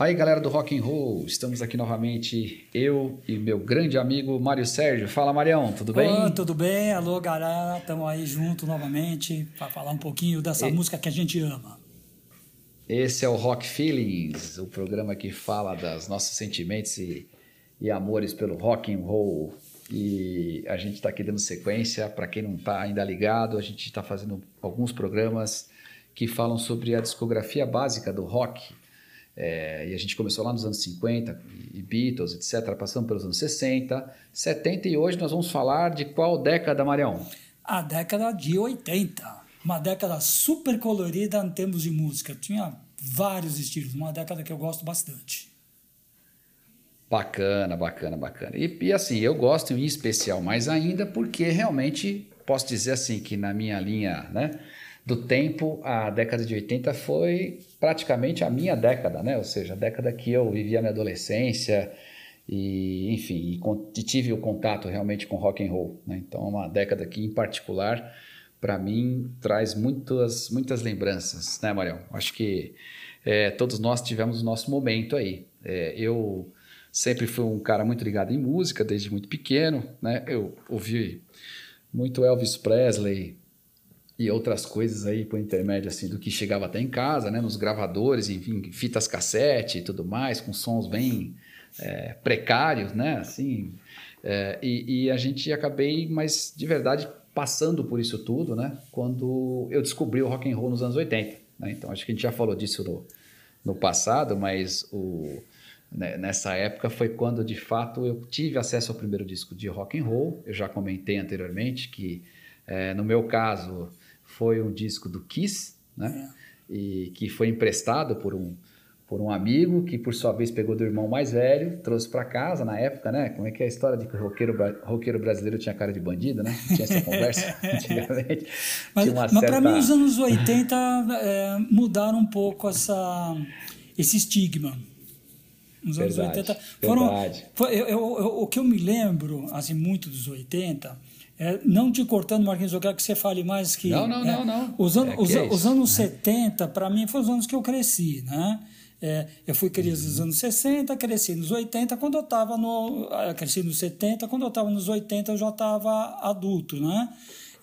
Aí, galera do Rock and Roll, estamos aqui novamente, eu e meu grande amigo Mário Sérgio. Fala, Marião, tudo bem? Oi, tudo bem? Alô, galera, estamos aí junto novamente para falar um pouquinho dessa e... música que a gente ama. Esse é o Rock Feelings, o programa que fala dos nossos sentimentos e, e amores pelo rock and roll. E a gente está aqui dando sequência, para quem não está ainda ligado, a gente está fazendo alguns programas que falam sobre a discografia básica do rock, é, e a gente começou lá nos anos 50, e Beatles, etc., passando pelos anos 60, 70, e hoje nós vamos falar de qual década, Marião? A década de 80. Uma década super colorida em termos de música. Tinha vários estilos, uma década que eu gosto bastante. Bacana, bacana, bacana. E, e assim, eu gosto em especial mais ainda porque realmente posso dizer assim que na minha linha, né? Do tempo, a década de 80 foi praticamente a minha década, né? Ou seja, a década que eu vivi a minha adolescência e, enfim, e, tive o contato realmente com rock and roll, né? Então, uma década que, em particular, para mim, traz muitas, muitas lembranças, né, Marião? Acho que é, todos nós tivemos o nosso momento aí. É, eu sempre fui um cara muito ligado em música, desde muito pequeno, né? Eu ouvi muito Elvis Presley, e outras coisas aí por intermédio assim do que chegava até em casa, né, nos gravadores, enfim, fitas cassete e tudo mais, com sons bem é, precários, né, assim, é, e, e, a gente acabei, mas de verdade passando por isso tudo, né, quando eu descobri o rock and roll nos anos 80, né, então acho que a gente já falou disso no, no passado, mas o né, nessa época foi quando de fato eu tive acesso ao primeiro disco de rock and roll. Eu já comentei anteriormente que é, no meu caso foi um disco do Kiss, né? É. E que foi emprestado por um por um amigo que por sua vez pegou do irmão mais velho, trouxe para casa na época, né? Como é que é a história de que o roqueiro, roqueiro brasileiro tinha cara de bandido, né? Tinha essa conversa antigamente. Mas, mas certa... para mim os anos 80 é, mudaram um pouco essa esse estigma. Os anos verdade, 80 foram. Foi, eu, eu, eu, o que eu me lembro assim muito dos 80 é, não te cortando, Marquinhos, eu quero que você fale mais que. Não, não, é, não, não. Os, an é os, é os anos 70, para mim, foram os anos que eu cresci, né? É, eu fui criança nos uhum. anos 60, cresci nos 80, quando eu estava no. Ah, cresci nos 70, quando eu estava nos 80, eu já estava adulto, né?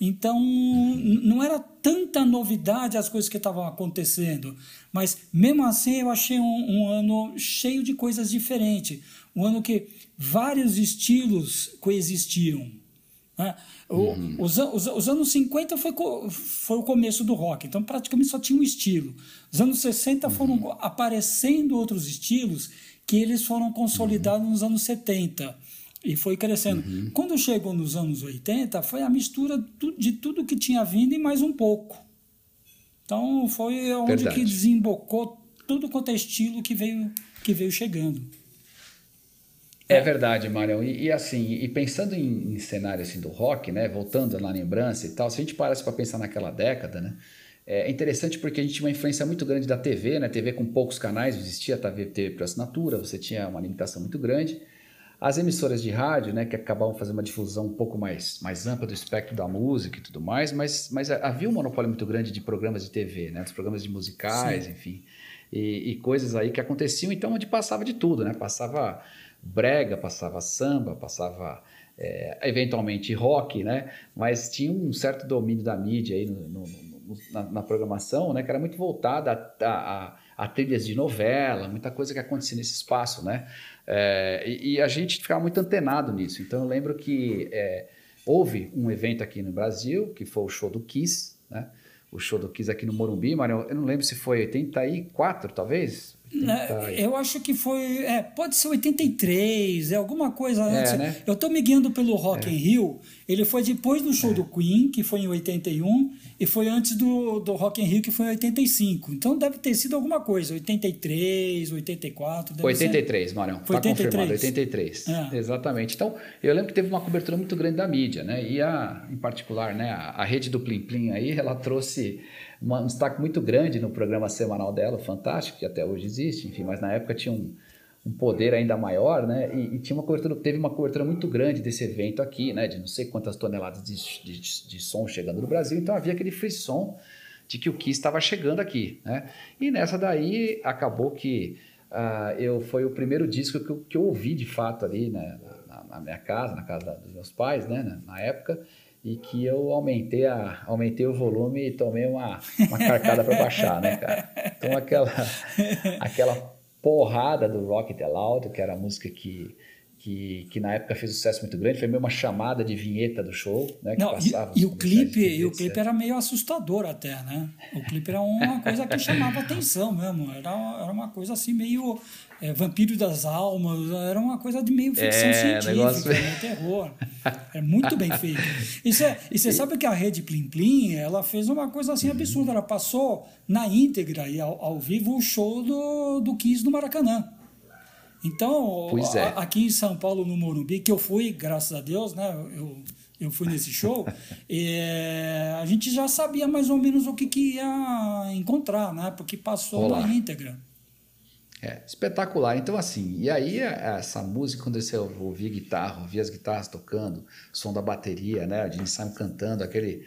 Então, não era tanta novidade as coisas que estavam acontecendo, mas mesmo assim eu achei um, um ano cheio de coisas diferentes. Um ano que vários estilos coexistiam. Né? Uhum. Os, os, os, anos 50 foi, foi o começo do rock, então praticamente só tinha um estilo. Os anos 60 foram uhum. aparecendo outros estilos que eles foram consolidados uhum. nos anos 70 e foi crescendo. Uhum. Quando chegou nos anos 80, foi a mistura de tudo que tinha vindo e mais um pouco. Então foi onde Verdade. que desembocou tudo quanto é estilo que veio, que veio chegando. É verdade, Marião. E, e, assim, e pensando em, em, cenário assim do rock, né, voltando na lembrança e tal, se a gente parasse para pensar naquela década, né, é interessante porque a gente tinha uma influência muito grande da TV, né, TV com poucos canais, existia a TV, TV por assinatura, você tinha uma limitação muito grande. As emissoras de rádio, né, que acabavam fazendo uma difusão um pouco mais, mais ampla do espectro da música e tudo mais, mas, mas havia um monopólio muito grande de programas de TV, né, dos programas de musicais, Sim. enfim, e, e coisas aí que aconteciam, então onde passava de tudo, né, passava brega, passava samba, passava é, eventualmente rock, né? Mas tinha um certo domínio da mídia aí no, no, no, na, na, programação, né? Que era muito voltada a, a, a, trilhas de novela, muita coisa que acontecia nesse espaço, né? É, e, e, a gente ficava muito antenado nisso. Então eu lembro que é, houve um evento aqui no Brasil, que foi o show do Kiss, né? O show do Kiss aqui no Morumbi, mas eu não lembro se foi 84, talvez, eu acho que foi. É, pode ser 83, é alguma coisa é, antes. Né? Eu estou me guiando pelo Rock é. in Rio. Ele foi depois do show é. do Queen, que foi em 81, e foi antes do, do Rock in Rio, que foi em 85. Então deve ter sido alguma coisa, 83, 84. Deve 83, ser... Marão. Foi tá 83. confirmado, 83. É. Exatamente. Então, eu lembro que teve uma cobertura muito grande da mídia, né? E a, em particular, né, a, a rede do Plim Plim aí, ela trouxe uma, um destaque muito grande no programa semanal dela, fantástico, que até hoje existe, enfim, mas na época tinha um, um poder ainda maior, né? E, e, tinha uma cobertura, teve uma cobertura muito grande desse evento aqui, né? De não sei quantas toneladas de, de, de som chegando no Brasil, então havia aquele frisson de que o Kiss estava chegando aqui, né? E nessa daí acabou que uh, eu, foi o primeiro disco que eu, que eu ouvi de fato ali né, na, na, minha casa, na casa dos meus pais, né, na, na época e que eu aumentei, a, aumentei o volume e tomei uma, uma carcada para baixar, né, cara? Então aquela, aquela porrada do Rock The Loud, que era a música que, que, que na época fez um sucesso muito grande, foi meio uma chamada de vinheta do show, né? Não, e, e o clipe, e o clipe era meio assustador até, né? O clipe era uma coisa que chamava atenção mesmo, era, era uma coisa assim meio é, Vampiro das Almas, era uma coisa de meio ficção é, científica, negócio... meio terror. É muito bem feito. E você sabe que a Rede Plim Plim, ela fez uma coisa assim absurda, ela passou na íntegra e ao, ao vivo o show do, do Kiss no Maracanã. Então, é. a, aqui em São Paulo, no Morumbi, que eu fui, graças a Deus, né? Eu, eu fui nesse show, é, a gente já sabia mais ou menos o que, que ia encontrar, né? Porque passou Olá. na íntegra. É, espetacular. Então, assim, e aí essa música, quando você ouvia guitarra, ouvia as guitarras tocando, som da bateria, né? A gente saiu cantando, aquele,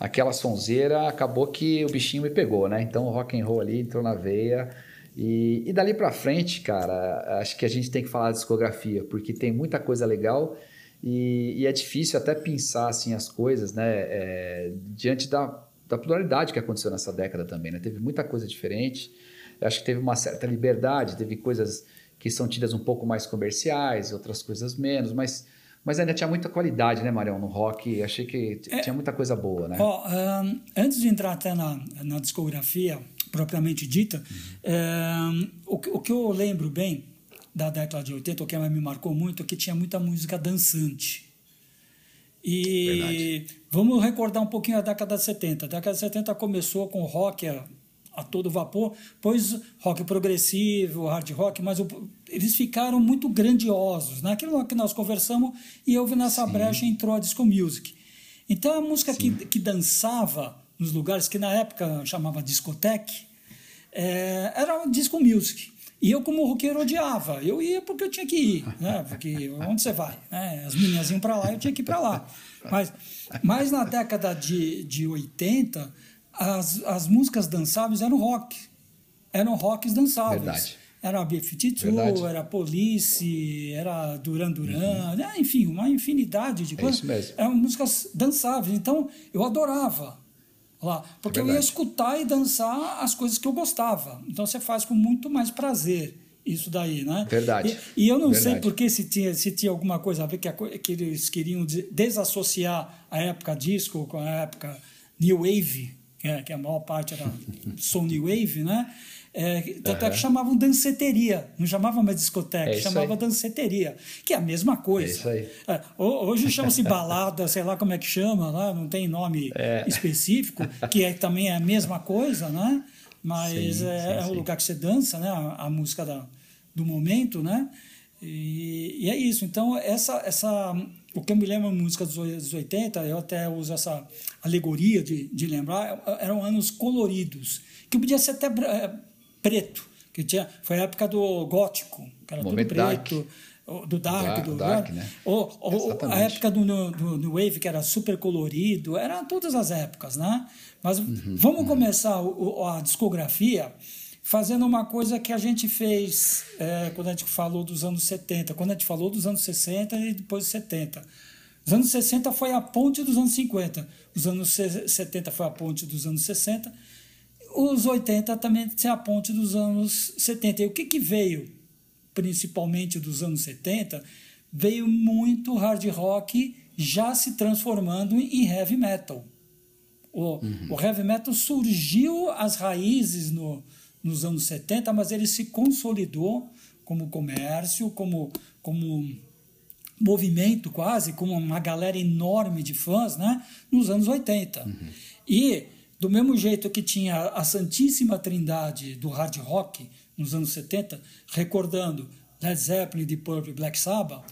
aquela sonzeira, acabou que o bichinho me pegou, né? Então o rock and roll ali entrou na veia. E, e dali para frente, cara, acho que a gente tem que falar de discografia, porque tem muita coisa legal e, e é difícil até pensar assim as coisas, né? É, diante da, da pluralidade que aconteceu nessa década também, né? Teve muita coisa diferente. Eu acho que teve uma certa liberdade, teve coisas que são tidas um pouco mais comerciais, outras coisas menos, mas, mas ainda tinha muita qualidade, né, Marião, no rock. Achei que é, tinha muita coisa boa, né? Ó, um, antes de entrar até na, na discografia propriamente dita, uhum. um, o, o que eu lembro bem da década de 80, o que me marcou muito, é que tinha muita música dançante. E Verdade. vamos recordar um pouquinho a década de 70. A década de 70 começou com rock a todo vapor, pois rock progressivo, hard rock, mas o, eles ficaram muito grandiosos. Né? que nós conversamos, e eu nessa Sim. brecha entrou a disco music. Então a música que, que dançava nos lugares que na época chamava discoteque, é, era disco music. E eu, como roqueiro, odiava. Eu ia porque eu tinha que ir, né? Porque onde você vai? Né? As meninas iam para lá, eu tinha que ir para lá. Mas, mas na década de, de 80, as, as músicas dançáveis eram rock. Eram rocks dançáveis. Verdade. Era B-52, era Police, era Duran Duran, uhum. enfim, uma infinidade de é coisas. Isso mesmo. Eram músicas dançáveis. Então, eu adorava lá, porque é eu ia escutar e dançar as coisas que eu gostava. Então, você faz com muito mais prazer isso daí, né? Verdade. E, e eu não Verdade. sei porque se tinha, se tinha alguma coisa a ver que, a, que eles queriam desassociar a época disco com a época new wave, é, que a maior parte era Sony Wave, né? É, tanto uhum. é que chamavam danceteria, não chamava mais discoteca, é chamava aí. danceteria, que é a mesma coisa. É isso aí. É, hoje chama-se balada, sei lá como é que chama, lá, não tem nome é. específico, que é, também é a mesma coisa, né? Mas sim, é, sim, é, o lugar que você dança, né? A, a música da, do momento, né? E, e, é isso. Então, essa, essa o que eu me lembro música dos 80, eu até uso essa alegoria de, de lembrar, eram anos coloridos, que podia ser até é, preto, que tinha, foi a época do gótico, que era Momento tudo preto. Dark. Do Dark, do, dark, né? ou, ou a época do, do, do, Wave, que era super colorido, eram todas as épocas, né? Mas uhum, vamos uhum. começar a discografia fazendo uma coisa que a gente fez é, quando a gente falou dos anos 70, quando a gente falou dos anos 60 e depois 70. Os anos 60 foi a ponte dos anos 50, os anos 70 foi a ponte dos anos 60, os 80 também é a ponte dos anos 70. E o que, que veio, principalmente dos anos 70? Veio muito hard rock já se transformando em heavy metal. O, uhum. o heavy metal surgiu as raízes no, nos anos 70, mas ele se consolidou como comércio, como, como movimento quase, como uma galera enorme de fãs, né, nos anos 80. Uhum. E, do mesmo jeito que tinha a Santíssima Trindade do hard rock nos anos 70, recordando Led Zeppelin, Deep Purple e Black Sabbath,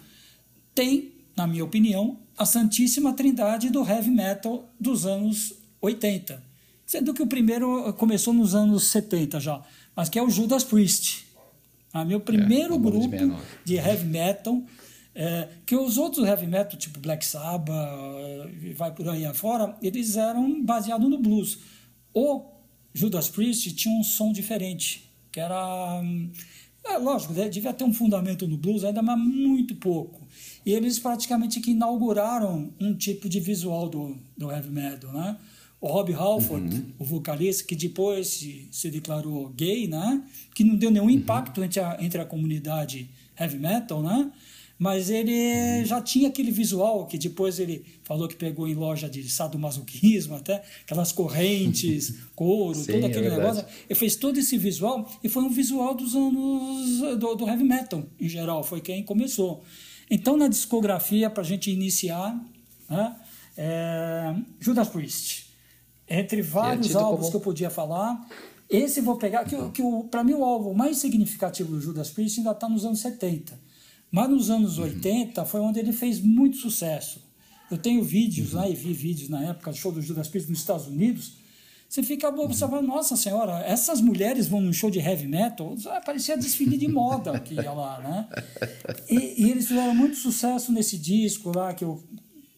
tem, na minha opinião, a Santíssima Trindade do heavy metal dos anos 80. Sendo que o primeiro começou nos anos 70 já, mas que é o Judas Priest. Ah, meu primeiro é, grupo de, de, heavy metal, é, que os outros heavy metal, tipo Black Sabbath, e vai por aí afora, eles eram baseados no blues. O Judas Priest tinha um som diferente, que era hum, É, lógico, devia ter um fundamento no blues, ainda mas muito pouco. E eles praticamente que inauguraram um tipo de visual do, do heavy metal, né? O Rob Halford, uhum. o vocalista, que depois se, se declarou gay, né? Que não deu nenhum uhum. impacto entre, a, entre a comunidade heavy metal, né? Mas ele uhum. já tinha aquele visual que depois ele falou que pegou em loja de sadomasoquismo, até aquelas correntes, couro, Sim, todo é aquele é negócio. Ele fez todo esse visual e foi um visual dos anos do, do heavy metal em geral, foi quem começou. Então, na discografia, para a gente iniciar, né, é Judas Priest. Entre vários é álbuns como... que eu podia falar, esse vou pegar, que, que para mim o álbum mais significativo do Judas Priest ainda está nos anos 70. Mas nos anos 80 uhum. foi onde ele fez muito sucesso. Eu tenho vídeos uhum. lá e vi vídeos na época do show do Judas Priest nos Estados Unidos. Você fica bobo, você fala, nossa senhora, essas mulheres vão num show de heavy metal? Parecia desfile de moda que ia lá, né? E, e, eles fizeram muito sucesso nesse disco lá que eu,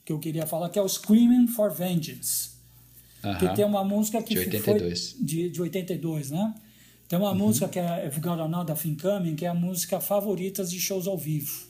que eu queria falar, que é o Screaming for Vengeance. Uh -huh. Que tem uma música que de 82. foi de, de 82, né? Tem uma uhum. música que é I've Got Another Thing Coming, que é a música favorita de shows ao vivo.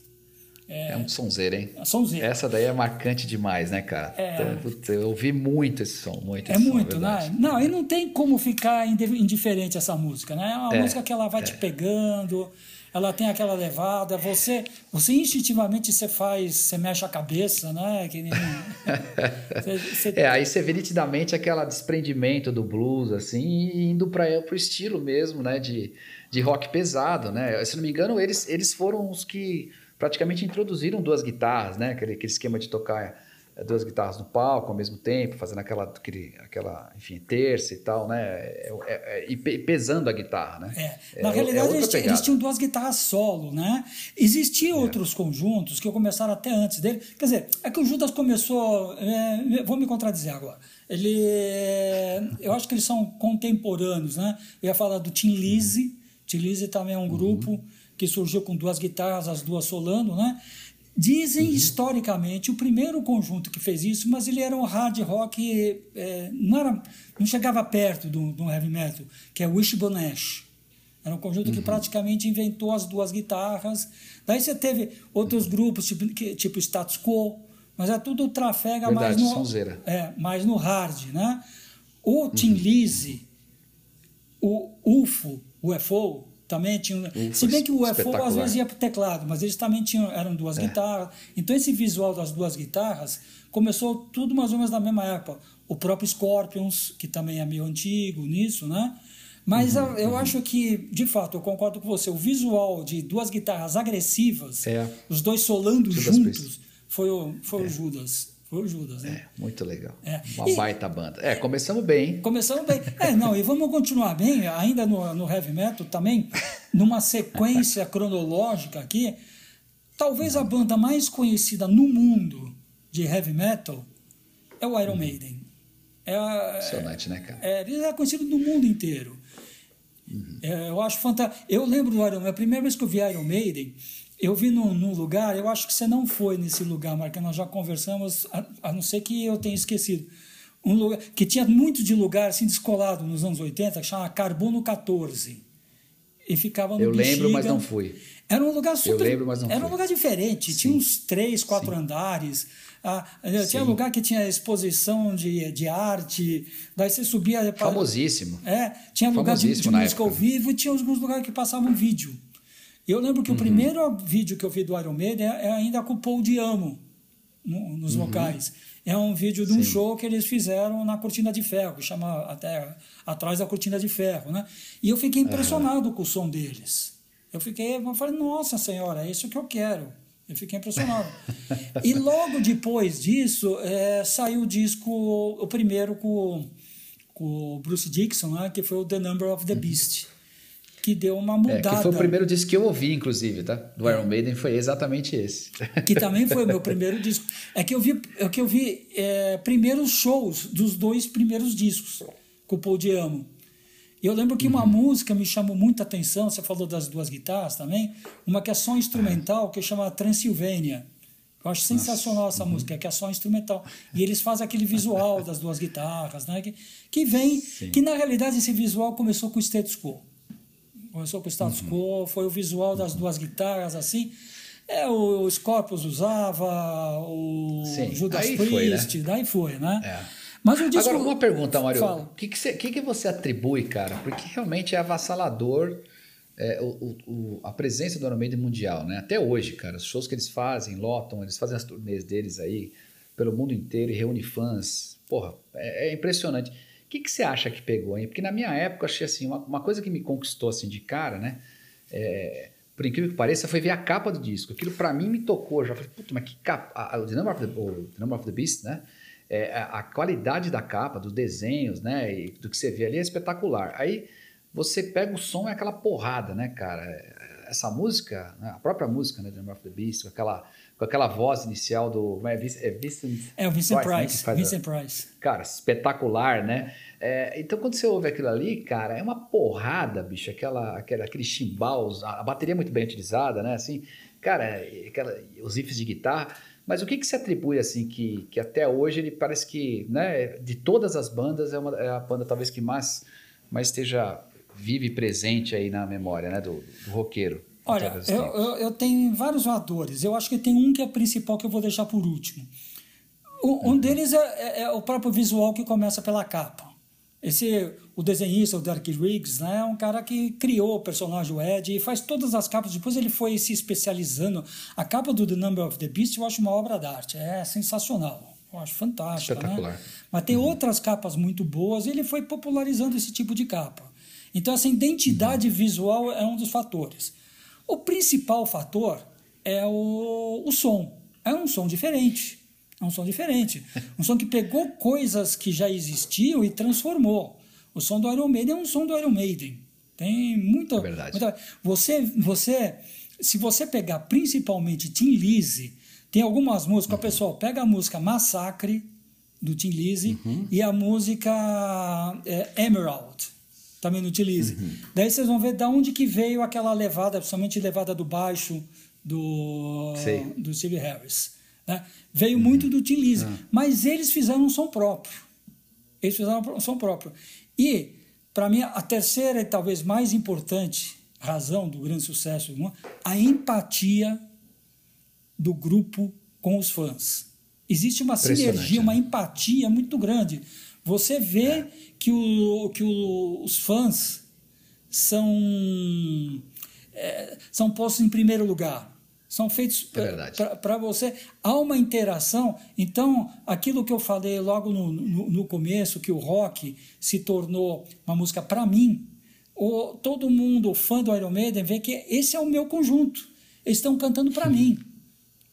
É, é um sonzeiro, hein? É sonzeiro. Essa daí é marcante demais, né, cara? É. Eu ouvi muito esse som, muito É esse muito, som, né? Não, e não tem como ficar indiferente essa música, né? É uma é, música que ela vai é. te pegando, ela tem aquela levada, você, você instintivamente você faz, você mexe a cabeça, né? Que você, você... É, aí você vê nitidamente aquele desprendimento do blues, assim, indo para o estilo mesmo, né? De, de rock pesado, né? Se não me engano, eles, eles foram os que praticamente introduziram duas guitarras, né? Aquele, aquele esquema de tocar duas guitarras no palco ao mesmo tempo, fazendo aquela, aquele, aquela enfim, terça e tal, né? É, é, é e pesando a guitarra, né? É. Na é realidade, eles, eles, tinham duas guitarras solo, né? Existiam outros conjuntos que começaram até antes dele. Quer dizer, é que o Judas começou. vou me contradizer agora. Ele, eu acho que eles são contemporâneos, né? Eu ia falar do Tim Lizzy. Uhum. Tim Lizzy também é um grupo uhum. que surgiu com duas guitarras, as duas solando, né? Dizem uhum. historicamente o primeiro conjunto que fez isso, mas ele era um hard rock, é, não, era, não chegava perto do, do heavy metal, que é Wishbone Ash. Era um conjunto uhum. que praticamente inventou as duas guitarras. Daí você teve outros grupos, tipo, tipo Status Quo, mas é tudo trafega Verdade, mais, no, é, mais no hard. Né? O uhum. Tim Lizzy, o UFO, o UFO, também tinha. se bem que o UFO às vezes ia para o teclado, mas eles também tinham, eram duas é. guitarras. Então esse visual das duas guitarras começou tudo mais ou menos na mesma época. O próprio Scorpions, que também é meio antigo nisso, né? Mas uhum, eu, uhum. acho que, de fato, eu concordo com você. O visual de duas guitarras agressivas, é. os dois solando Judas juntos, foi o, foi é. o Judas. Foi o Judas, né? É, muito legal. É. Uma e, baita banda. É, começamos bem. Hein? Começamos bem. É, não, e vamos continuar bem, ainda no, no heavy metal também, numa sequência cronológica aqui. Talvez a banda mais conhecida no mundo de heavy metal é o Iron Maiden. É, Impressionante, né, cara? É, ele é conhecido no mundo inteiro. Uhum. É, eu acho fantástico. Eu lembro do Iron Maiden, a primeira vez que eu vi Iron Maiden, eu vi num, num, lugar, eu acho que você não foi nesse lugar, Marca, nós já conversamos, a, a, não ser que eu tenha esquecido. Um lugar que tinha muito de lugar assim descolado nos anos 80, que chama Carbono 14. E ficava no Eu Bexiga. lembro, mas não fui. Era um lugar super. Eu lembro, mas não Era fui. um lugar diferente. Sim. Tinha uns três, quatro Sim. andares. Ah, tinha um lugar que tinha exposição de, de arte. Daí você subia. Famosíssimo. É, tinha lugar de, de música ao vivo e tinha alguns lugares que passavam vídeo. Eu lembro que uhum. o primeiro vídeo que eu vi do Iron Maiden é, é ainda com o Paul Diamo no, nos uhum. vocais. É um vídeo de um Sim. show que eles fizeram na Cortina de Ferro, chama até Atrás da Cortina de Ferro, né? E eu fiquei impressionado uhum. com o som deles. Eu fiquei, eu falei, nossa senhora, é isso que eu quero. Eu fiquei impressionado. e logo depois disso, é, saiu o disco, o primeiro com, com o Bruce Dixon, né, que foi o The Number of the uhum. Beast que deu uma mudada. É, que foi o primeiro disco que eu ouvi, inclusive, tá? Do Iron Maiden foi exatamente esse. Que também foi o meu primeiro disco. É que eu vi, é que eu vi é, primeiros shows dos dois primeiros discos com o Paul Diamo. E eu lembro que uhum. uma música me chamou muita atenção, você falou das duas guitarras também, uma que é só instrumental, que chama Transilvânia. Eu acho sensacional Nossa. essa uhum. música, que é só instrumental. E eles fazem aquele visual das duas guitarras, né? Que, que vem, Sim. que na realidade esse visual começou com o status quo Começou com o status uhum. quo, foi o visual das duas guitarras, assim. É, o Scorpius usava, o Sim, Judas Priest, foi, né? daí foi, né? É. Mas o disco... Agora, uma pergunta, Mário. O que, que, você, que, que você atribui, cara? Porque realmente é avassalador é, o, o, a presença do Iron mundial, né? Até hoje, cara, os shows que eles fazem, lotam, eles fazem as turnês deles aí pelo mundo inteiro e reúne fãs. Porra, é, é impressionante. O que, que você acha que pegou, hein? Porque na minha época, achei assim, uma, uma coisa que me conquistou assim de cara, né? É, por incrível que pareça, foi ver a capa do disco. Aquilo para mim me tocou. Já falei, puta, mas que capa. o, the Number of the, o the Number of the Beast, né? É, a, a, qualidade da capa, dos desenhos, né? E do que você vê ali é espetacular. Aí você pega o som é aquela porrada, né, cara? Essa música, né? a própria música, né, The Number of the Beast, aquela, com aquela voz inicial do. É, é Vincent, é o Vincent Price. Né, Vincent a, Price. Cara, espetacular, né? É, então, quando você ouve aquilo ali, cara, é uma porrada, bicho. Aquela, aquela, aqueles chimbals, a, a bateria é muito bem utilizada, né? Assim, cara, aquela, os riffs de guitarra. Mas o que, que se atribui, assim, que, que até hoje ele parece que, né, de todas as bandas, é, uma, é a banda talvez que mais, mais esteja vive presente aí na memória né, do, do roqueiro? Olha, eu, eu, eu, tenho vários voadores. Eu acho que tem um que é principal que eu vou deixar por último. Um, uhum. um deles é, é, é, o próprio visual que começa pela capa. Esse, o desenhista, o Derek Riggs, né, é um cara que criou o personagem o Ed e faz todas as capas. Depois ele foi se especializando. A capa do The Number of the Beast eu acho uma obra d'arte. É sensacional. Eu acho fantástica. Né? Espetacular. Né? Mas tem uhum. outras capas muito boas e ele foi popularizando esse tipo de capa. Então, essa identidade visual é um dos fatores. O principal fator é o, o som. É um som diferente. É um som diferente. Um som que pegou coisas que já existiam e transformou. O som do Iron Maiden é um som do Iron Maiden. Tem muita. É verdade. Muita, você, você, se você pegar principalmente Tim Lizzy, tem algumas músicas. Uhum. Pessoal pega a música Massacre do Tim Lizzy uhum. e a música é, Emerald também não utilize. Uhum. Daí vocês vão ver de onde que veio aquela levada, principalmente levada do baixo do, do Steve Harris. Né? Veio uhum. muito do Tim Lizzy, uhum. mas eles fizeram um som próprio. Eles fizeram um som próprio. E, para mim, a terceira e talvez mais importante razão do grande sucesso, a empatia do grupo com os fãs. Existe uma sinergia, uma né? empatia muito grande. Você vê é. que, o, que o, os fãs são, é, são postos em primeiro lugar. São feitos é para você. Há uma interação. Então, aquilo que eu falei logo no, no, no começo, que o rock se tornou uma música para mim, o, todo mundo, fã do Iron Maiden, vê que esse é o meu conjunto. Eles estão cantando para mim.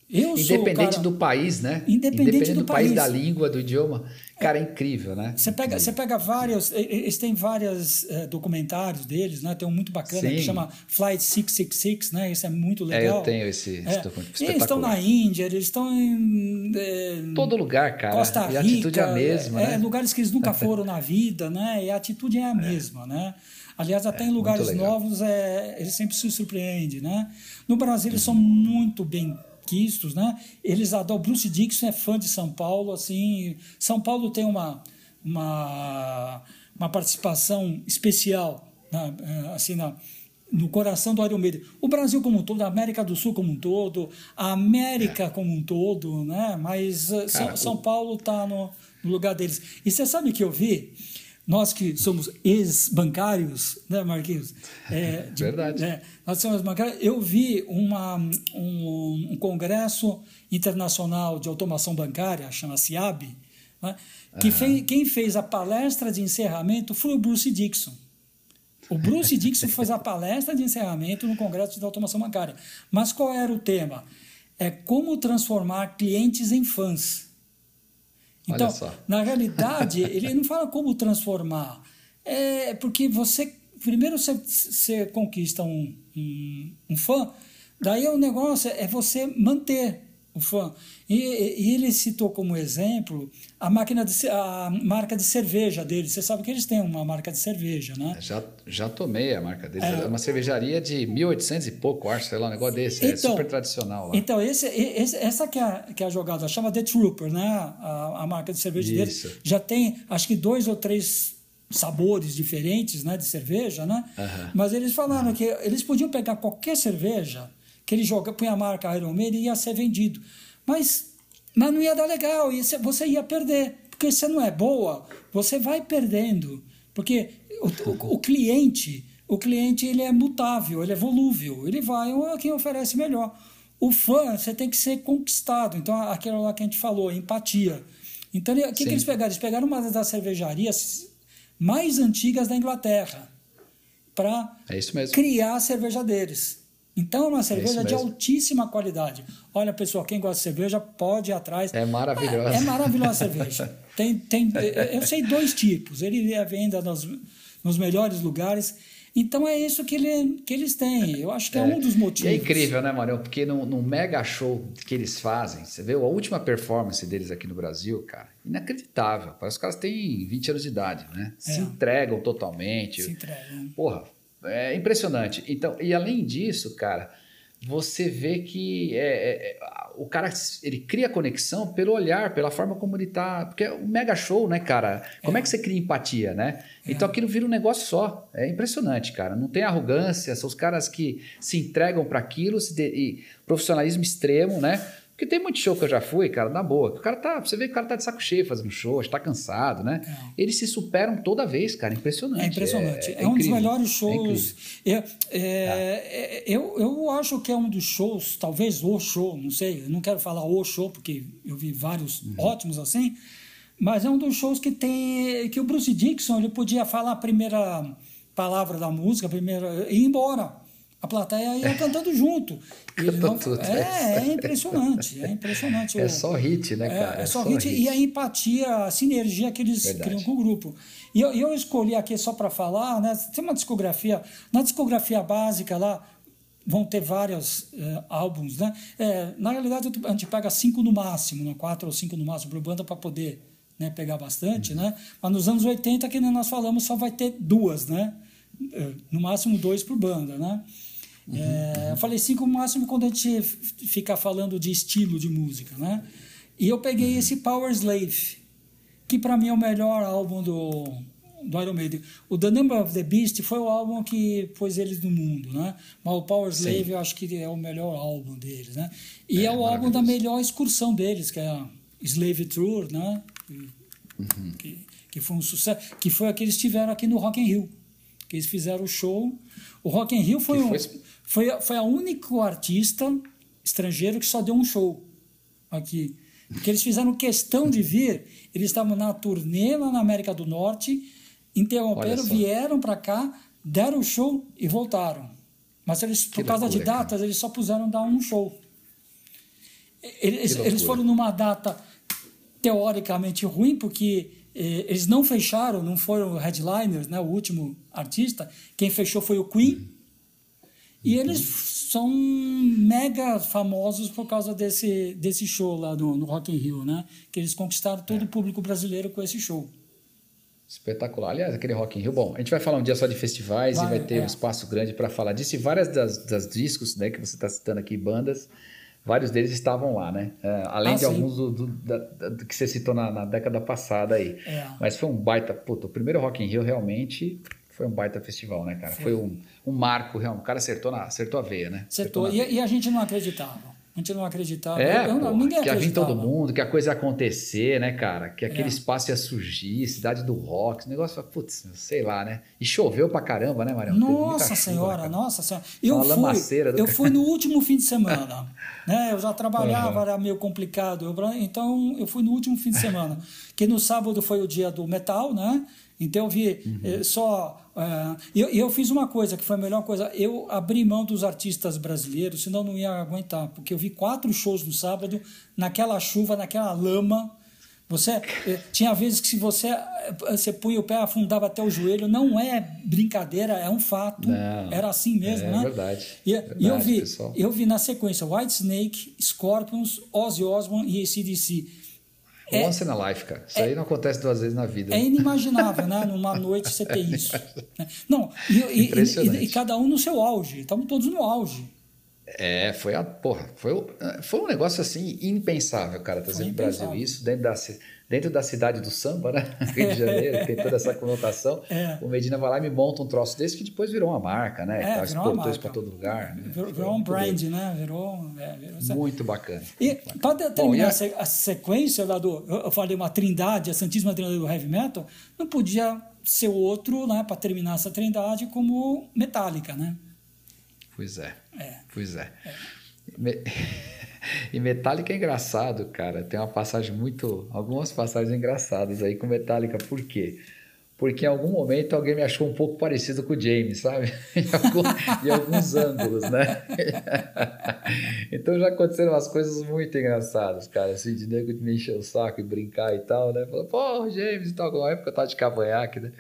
Eu Independente cara, do país, né? Independente, Independente do, do país, da língua, do idioma. Cara, é incrível, né? Você pega, você pega vários. Eles têm vários é, documentários deles, né? Tem um muito bacana Sim. que chama Flight 666, né? Esse é muito legal. É, eu tenho esse, é. documento. Eles estão na Índia, eles estão em. É, Todo lugar, cara. Costa Rica. E a atitude é a mesma. É, né? lugares que eles nunca foram na vida, né? E a atitude é a é. mesma, né? Aliás, até em lugares novos, é, eles sempre se surpreendem, né? No Brasil, eles são muito bem quistos, né? Eles adoram. Bruce Dixon é fã de São Paulo, assim. São Paulo tem uma, uma, uma participação especial, né? assim, na, no coração do Iron Maiden. O Brasil como um todo, a América do Sul como um todo, a América é. como um todo, né? Mas eh, Cara, São, São Paulo está no, no lugar deles. E você sabe que eu vi? Nós que somos ex-bancários, né, Marquinhos? É, de, Verdade. É, nós somos bancários. Eu vi uma, um, um, congresso internacional de automação bancária, chama-se AB, né, que uhum. fez, quem fez a palestra de encerramento foi o Bruce Dixon. O Bruce Dixon fez a palestra de encerramento no congresso de automação bancária. Mas qual era o tema? É como transformar clientes em fãs. Então, na realidade, ele não fala como transformar. É porque você. Primeiro você, você conquista um, um, um fã, daí o negócio é você manter o fã. E, e, ele citou como exemplo a máquina de, a marca de cerveja dele. Você sabe que eles têm uma marca de cerveja, né? Já, já tomei a marca deles. É, é uma cervejaria de 1800 e pouco, acho, sei lá, um negócio desse. É então, é super tradicional lá. Então, esse, esse, essa que é, que é a jogada, chama The Trooper, né? A, a marca de cerveja Isso. dele. Já tem, acho que dois ou três sabores diferentes né, de cerveja, né? Uhum. Mas eles falaram uhum. que eles podiam pegar qualquer cerveja que ele joga, põe a marca Iron Maiden e ia ser vendido. Mas, mas não ia dar legal, ia ser, você ia perder. Porque se não é boa, você vai perdendo. Porque o, o, o cliente, o cliente ele é mutável, ele é volúvel, ele vai a quem oferece melhor. O fã, você tem que ser conquistado. Então, aquilo lá que a gente falou, empatia. Então, o que, que eles pegaram? Eles pegaram uma das cervejarias mais antigas da Inglaterra para é criar a cerveja deles. Então, é uma cerveja é de altíssima qualidade. Olha, pessoal, quem gosta de cerveja pode ir atrás. É maravilhosa. É, é maravilhosa a cerveja. Tem, tem, eu sei dois tipos. Ele é venda nos, nos melhores lugares. Então é isso que, ele, que eles têm. Eu acho que é, é um dos motivos. É incrível, né, Marião? Porque no, no, mega show que eles fazem, você vê a última performance deles aqui no Brasil, cara, inacreditável. Parece que os caras têm 20 anos de idade, né? É. Se entregam totalmente. Se entregam. Porra, é impressionante. Então, e além disso, cara, você vê que é, é, é, o cara ele cria conexão pelo olhar, pela forma como ele tá. Porque é um mega show, né, cara? Como é, é que você cria empatia, né? É. Então aquilo vira um negócio só. É impressionante, cara. Não tem arrogância, são os caras que se entregam para aquilo, de, e profissionalismo extremo, né? Porque tem muito show que eu já fui, cara, na boa. O cara tá, você vê que o cara tá de saco cheio fazendo show, está cansado, né? É. Eles se superam toda vez, cara. Impressionante. É impressionante. É, é, é um dos melhores shows. É é, eu, eu acho que é um dos shows, talvez o show, não sei. Eu não quero falar o show, porque eu vi vários uhum. ótimos assim. Mas é um dos shows que tem. que o Bruce Dixon ele podia falar a primeira palavra da música, a primeira. e ir embora a plateia ia cantando junto. Não, tudo, é, é impressionante, é impressionante. É só hit, né, cara? É, é só, é hit, hit, e a empatia, a sinergia que eles Verdade. criam com o grupo. E eu, eu escolhi aqui só para falar, né? Tem uma discografia, na discografia básica lá, vão ter vários é, álbuns, né? É, na realidade, a gente pega cinco no máximo, né? quatro ou cinco no máximo por banda para poder né, pegar bastante, uhum. né? Mas nos anos 80, que nós falamos, só vai ter duas, né? É, no máximo dois por banda, né? Uhum, é, Eu falei cinco máximo quando a gente fica falando de estilo de música, né? E eu peguei uhum. esse Power Slave, que para mim é o melhor álbum do, do Iron Maiden. O The Number of the Beast foi o álbum que pôs eles no mundo, né? Mas o Power Slave Sim. eu acho que é o melhor álbum deles, né? E é, é o álbum da melhor excursão deles, que é a Slave Tour, né? Uhum. Que, que foi um sucesso, que foi a que eles tiveram aqui no Rock in Rio. Que eles fizeram o show. O Rock in Rio foi, um, foi foi, foi a único artista estrangeiro que só deu um show aqui. Porque eles fizeram questão de vir, eles estavam na turnê lá na América do Norte, interromperam, vieram para cá, deram o show e voltaram. Mas eles, por causa loucura, de datas, cara. eles só puseram dar um show. Eles, eles foram numa data teoricamente ruim, porque eh, eles não fecharam, não foram headliners, né, o último artista. Quem fechou foi o Queen. E eles são mega famosos por causa desse, desse show lá no, no Rock in Rio, né? Que eles conquistaram todo é. o público brasileiro com esse show. Espetacular. Aliás, aquele Rock in Rio. Bom, a gente vai falar um dia só de festivais vai, e vai ter é. um espaço grande para falar disso. E várias das, das discos né, que você está citando aqui, bandas, vários deles estavam lá, né? É, além ah, de sim. alguns do, do, da, do, que você citou na, na década passada aí. É. Mas foi um baita. Puta, o primeiro Rock in Rio realmente foi um baita festival, né, cara? Foi, foi um, um marco, realmente. O cara acertou, na, acertou a veia, né? Acertou. acertou e, e, a gente não acreditava. A gente não acreditava. É, eu, eu, ninguém que ia vir todo mundo, que a coisa ia acontecer, né, cara? Que aquele é. espaço ia surgir, cidade do rock, esse negócio, putz, sei lá, né? E choveu pra caramba, né, Mariano? Nossa senhora, chuva, nossa senhora. Eu fui, eu fui no último fim de semana, né? Eu já trabalhava, uhum. era meio complicado. Eu, então, eu fui no último fim de semana. que no sábado foi o dia do metal, né? Então eu vi uhum. eh, só. Uh, eu, eu fiz uma coisa que foi a melhor coisa. Eu abri mão dos artistas brasileiros, senão não ia aguentar. Porque eu vi quatro shows no sábado, naquela chuva, naquela lama. Você eh, tinha vezes que se você você punha o pé afundava até o joelho, não é brincadeira, é um fato. Não, Era assim mesmo, é, né? É verdade. E, verdade, eu vi, pessoal. eu vi na sequência White Snake, Scorpions, Ozzy Osbourne e ACDC. É, Once in a life, cara. Isso é, aí não acontece duas vezes na vida. É inimaginável, né? Numa noite você ter isso. Né? Não, e, e, e, cada um no seu auge. Estamos todos no auge. É, foi a porra, foi, foi um negócio assim impensável, cara, trazer pro Brasil isso dentro da dentro da cidade do samba, né? Rio de Janeiro, tem toda essa conotação. É. O Medina vai lá e me monta um troço desse que depois virou uma marca, né? É, tá, exportou isso para todo lugar. Né? Virou, virou um brand, né? Virou, é, virou... Muito bacana. E para terminar a... a... sequência lá do. Eu falei uma trindade, a Santíssima Trindade do Heavy Metal, não podia ser outro, né? Para terminar essa trindade, como Metallica, né? Pois é. é. Pois é. é. Me... E Metallica é engraçado, cara. Tem uma passagem muito. Algumas passagens engraçadas aí com Metallica. Por quê? Porque em algum momento alguém me achou um pouco parecido com o James, sabe? em, algum, em alguns ângulos, né? então já aconteceram umas coisas muito engraçadas, cara. Assim, de nego me encher o saco e brincar e tal, né? Falou, pô, James e tal. Na época eu tava de cavanhaque, né?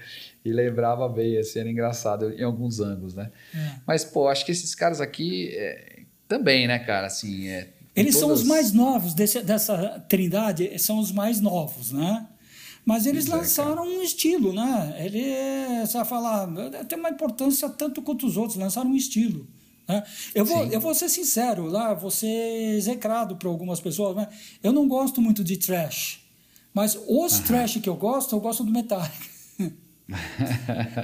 E lembrava bem, assim, era engraçado em alguns ângulos, né? É. Mas, pô, acho que esses caras aqui é, também, né, cara? Assim, é, eles todas... são os mais novos desse, dessa trindade, são os mais novos, né? Mas eles é, lançaram um estilo, né? Ele, você vai falar, tem uma importância tanto quanto os outros, lançaram um estilo. Né? Eu, vou, eu vou ser sincero, lá, vou ser execrado para algumas pessoas, né? eu não gosto muito de trash. Mas os trash que eu gosto, eu gosto do Metallica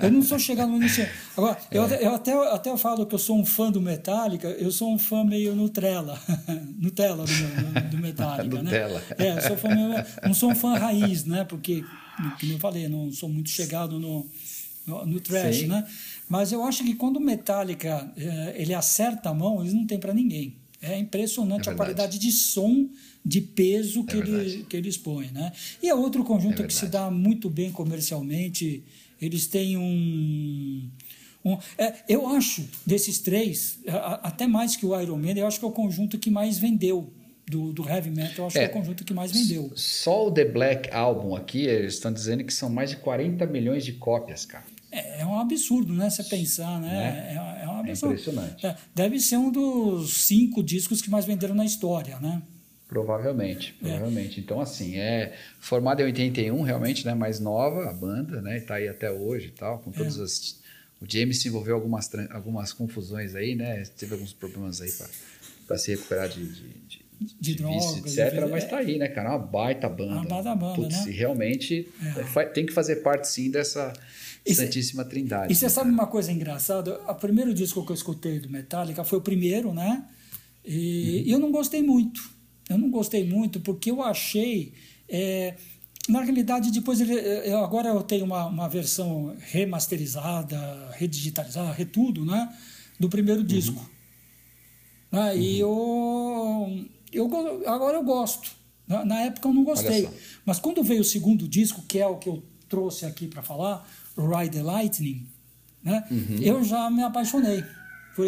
eu não sou chegado no início. Agora, é. eu, eu, até, até falo que eu sou um fã do Metallica, eu sou um fã meio Nutella. Nutella do, do Metallica, né? É, sou fã meio, não sou um fã raiz, né? Porque, como eu falei, não sou muito chegado no, no, no trash, Sim. né? Mas eu acho que quando o Metallica é, ele acerta a mão, eles não tem para ninguém. É impressionante é a qualidade de som, de peso que, é ele, que eles põem. Né? E é outro conjunto é que se dá muito bem comercialmente. Eles têm um. um é, eu acho, desses três, até mais que o Iron Man, eu acho que é o conjunto que mais vendeu do, do heavy metal, eu acho é, que é o conjunto que mais vendeu. Só o The Black Album aqui, eles estão dizendo que são mais de 40 milhões de cópias, cara. É, é um absurdo, né? Você pensar, né? né? É, é um absurdo. É impressionante. É, deve ser um dos cinco discos que mais venderam na história, né? Provavelmente, é. provavelmente. É. Então, assim, é formada em 81, realmente, né? Mais nova a banda, né? E tá aí até hoje e tal, com todas é. as. O James se envolveu algumas algumas confusões aí, né? Teve alguns problemas aí para se recuperar de, de, de de, de drogas, etc. Mas tá aí, né, cara? Uma baita banda. Uma baita banda, Putz, né? realmente é. tem que fazer parte, sim, dessa e Santíssima Trindade. E você sabe uma coisa engraçada? O primeiro disco que eu escutei do Metallica foi o primeiro, né? E, uhum. eu não gostei muito. Eu não gostei muito porque eu achei. É, na realidade, depois ele, eu, agora eu tenho uma, uma versão remasterizada, redigitalizada, retudo, né? Do primeiro disco. Uhum. Né? E uhum. eu, eu agora eu gosto. Na, na época eu não gostei. Mas quando veio o segundo disco, que é o que eu trouxe aqui para falar, Ride the Lightning, né? Uhum. eu já me apaixonei por.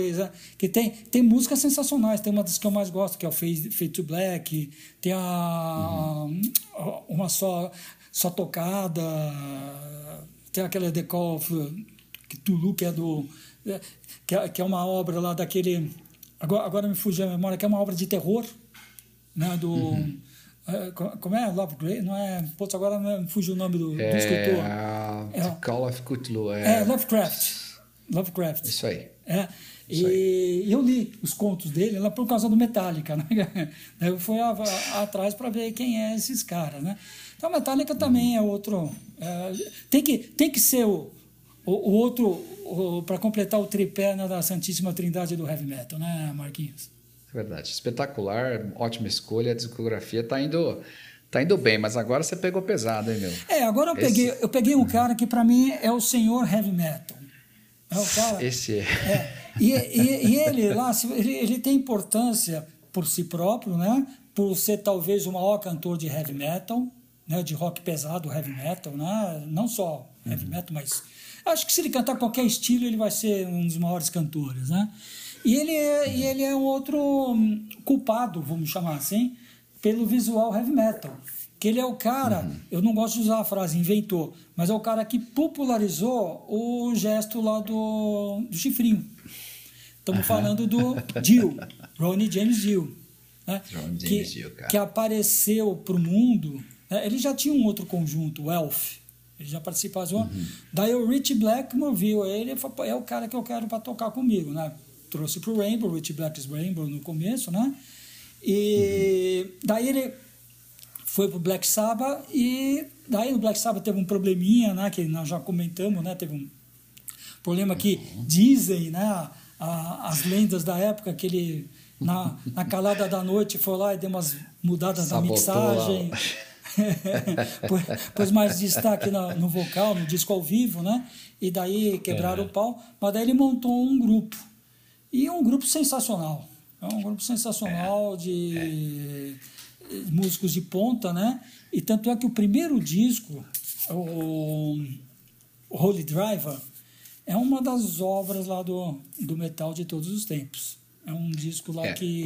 Que tem, tem músicas sensacionais, tem uma das que eu mais gosto, que é o Fade, Fade to Black, tem a, uhum. uma só, só tocada, tem aquela The Call of Tulu, que é do. Que é, que é uma obra lá daquele. Agora, agora me fugiu a memória, que é uma obra de terror, né? Do. Uhum é, como é? Love? Não é. Putz, agora não fugiu o nome do, é, do escritor. É, Call of Cthulhu. É, é Lovecraft. Lovecraft. Isso aí. É. E eu li os contos dele lá por causa do Metallica, né? Eu fui a, a, atrás para ver quem é esses caras, né? Então, Metallica também é outro. É, tem, que, tem que ser o, o, o outro, para completar o tripé né, da Santíssima Trindade do Heavy Metal, né, Marquinhos? Verdade. Espetacular, ótima escolha. A discografia está indo, tá indo bem, mas agora você pegou pesado, hein, meu? É, agora eu Esse... peguei, eu peguei um cara que para mim é o senhor heavy metal. É o cara. Esse é. é. E, e, e, ele lá, ele, ele tem importância por si próprio, né? Por ser talvez o maior cantor de heavy metal, né? De rock pesado, heavy metal, né? Não só heavy uhum. metal, mas acho que se ele cantar qualquer estilo, ele vai ser um dos maiores cantores, né? E ele é, e ele é um outro hum, culpado, vamos chamar assim, pelo visual heavy metal. Que ele é o cara, uhum. eu não gosto de usar a frase inventou, mas é o cara que popularizou o gesto lá do, do chifrinho. Estamos falando do Dio, Ronnie James Dio. Né? Ronnie James que, Dio, cara. Que apareceu para o mundo. Né? Ele já tinha um outro conjunto, o Elf. Ele já participava. Uhum. Daí o Rich Blackmore viu ele e falou: é o cara que eu quero para tocar comigo, né? trouxe para o Rainbow, Rich Black's Rainbow no começo, né? E uhum. daí ele foi pro Black Sabbath e daí no Black Sabbath teve um probleminha, né? Que nós já comentamos, né? Teve um problema que uhum. dizem, né? A, as lendas da época que ele na, na calada da noite foi lá e deu umas mudadas Sabotou na mixagem. pôs, mais destaque no, no, vocal, no disco ao vivo, né? E daí quebraram é. o pau. Mas daí ele montou um grupo. E é um grupo sensacional. É um grupo sensacional é. de é. músicos de ponta, né? E tanto é que o primeiro disco, o Holy Driver, é uma das obras lá do, do metal de todos os tempos. É um disco lá é, que.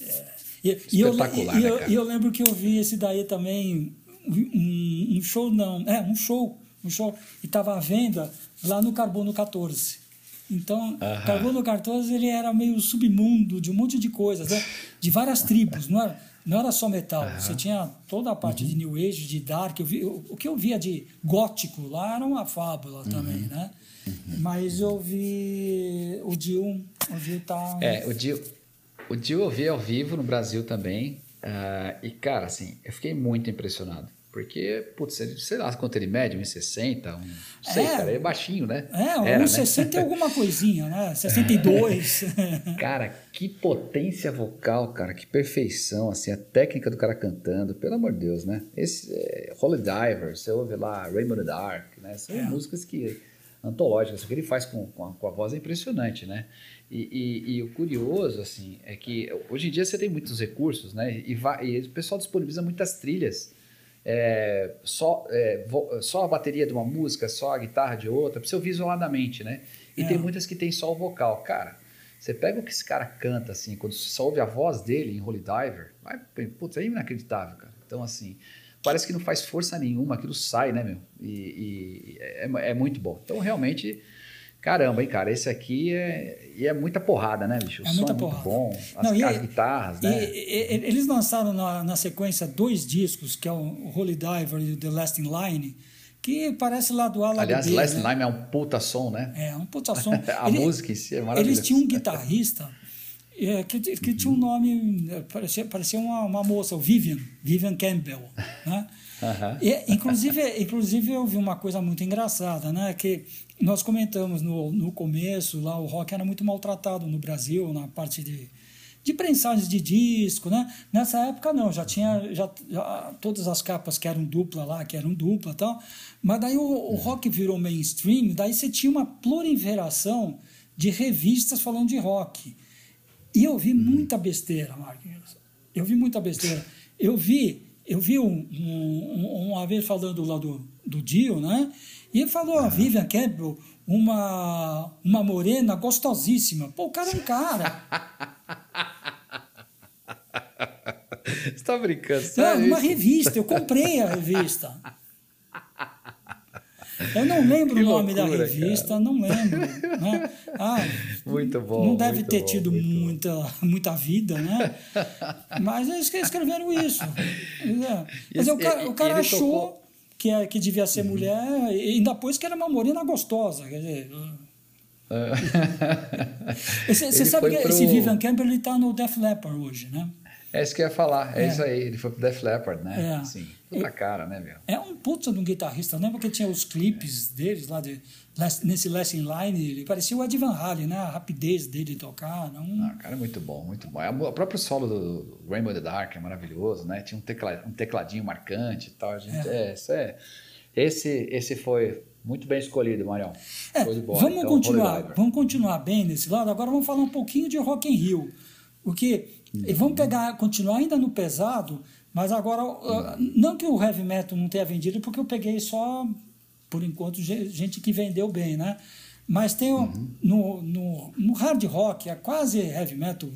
É, e, e, eu, e, eu, né, eu lembro que eu vi esse daí também, um, um show não, é, um show, um show, e estava à venda lá no Carbono 14. Então, uh -huh. Carbono 14 ele era meio submundo de um monte de coisas, né? de várias tribos, não era, não era só metal. Uh -huh. Você tinha toda a parte uh -huh. de New Age, de Dark. Vi, o, o, que eu via de gótico lá era uma fábula também, né? Mas eu vi o Dio, o Dio tá... É, o Dio, o Dio eu vi ao vivo no Brasil também. e, cara, assim, eu fiquei muito impressionado. Porque, putz, ele, sei lá quanto ele mede, 1,60, um, não sei, é, cara, é baixinho, né? É, 1,60 né? alguma coisinha, né? 62. cara, que potência vocal, cara, que perfeição, assim, a técnica do cara cantando, pelo amor de Deus, né? Esse é, Holy Diver, você ouve lá Rainbow Dark, né? São é. músicas que antológicas, o que ele faz com, com, a, com a voz é impressionante, né? E, e, e, o curioso, assim, é que hoje em dia você tem muitos recursos, né? E, vai, e o pessoal disponibiliza muitas trilhas é, só, é, só a bateria de uma música, só a guitarra de outra, você ouvir isoladamente, né? E é. tem muitas que tem só o vocal. Cara, você pega o que esse cara canta, assim, quando você só ouve a voz dele em Holy Diver, vai, putz, é inacreditável, cara. Então, assim, parece que não faz força nenhuma, aquilo sai, né, meu? E, e é, é muito bom. Então, realmente Caramba, hein, cara, esse aqui é, e é muita porrada, né, bicho? O é muita é porrada. bom, as, Não, e, as guitarras, e, né? E, eles lançaram na, na, sequência dois discos, que é o Holy Diver e o The Last in Line, que parece lá do Ala Aliás, B, Last né? Line é um puta som, né? É, um puta som. a Ele, música em si é maravilhosa. Eles tinham um guitarrista é, que, que uhum. tinha um nome, é, parecia, parecia uma, uma moça, o Vivian, Vivian Campbell, né? Uhum. E, inclusive, inclusive, eu vi uma coisa muito engraçada, né? Que nós comentamos no, no começo, lá o rock era muito maltratado no Brasil, na parte de, de prensagens de disco, né? Nessa época não, já tinha já, já, todas as capas que eram dupla lá, que eram dupla tal, mas daí o, o, uhum. rock virou mainstream, daí você tinha uma proliferação de revistas falando de rock. E eu vi uhum. muita besteira, Marquinhos. Eu vi muita besteira. Eu vi, eu vi um, um, uma vez falando lá do, do Dio, né? E falou a Vivian Campbell, uma, uma morena gostosíssima. Pô, o cara é um cara. Você tá brincando? Não, numa revista. Eu comprei a revista. Eu não lembro que o nome loucura, da revista, cara. não lembro. Né? Ah, muito bom. Não deve ter bom, tido muita, muita vida, né? Mas eles escreveram isso. É. Mas o cara, o cara achou. Tocou que, é, que devia ser uhum. mulher, e ainda pôs que era uma morena gostosa. Quer dizer. Você sabe que pro... esse Vivian Campbell está no Def Leppard hoje, né? É isso que eu ia falar, é, é. isso aí. Ele foi pro Def Leppard, né? É. Sim, puta cara, né, meu? É um puta de um guitarrista, né? Porque tinha os clipes deles lá de nesse Lesson Line, ele parecia o Ed Van Halen, né? A rapidez dele de tocar. Não... Ah, cara, é muito bom, muito bom. É o próprio solo do Rainbow the Dark é maravilhoso, né? Tinha um, tecla, um tecladinho marcante e tal. A gente, é. é, isso é, esse, esse foi muito bem escolhido, Marião. É, vamos, então, continuar, vamos continuar bem nesse lado. Agora vamos falar um pouquinho de Rock in Rio. Porque uhum. vamos pegar, continuar ainda no pesado, mas agora, uhum. não que o heavy metal não tenha vendido, porque eu peguei só por enquanto, gente que vendeu bem, né? Mas tem uhum. no, no, no hard rock, é quase heavy metal,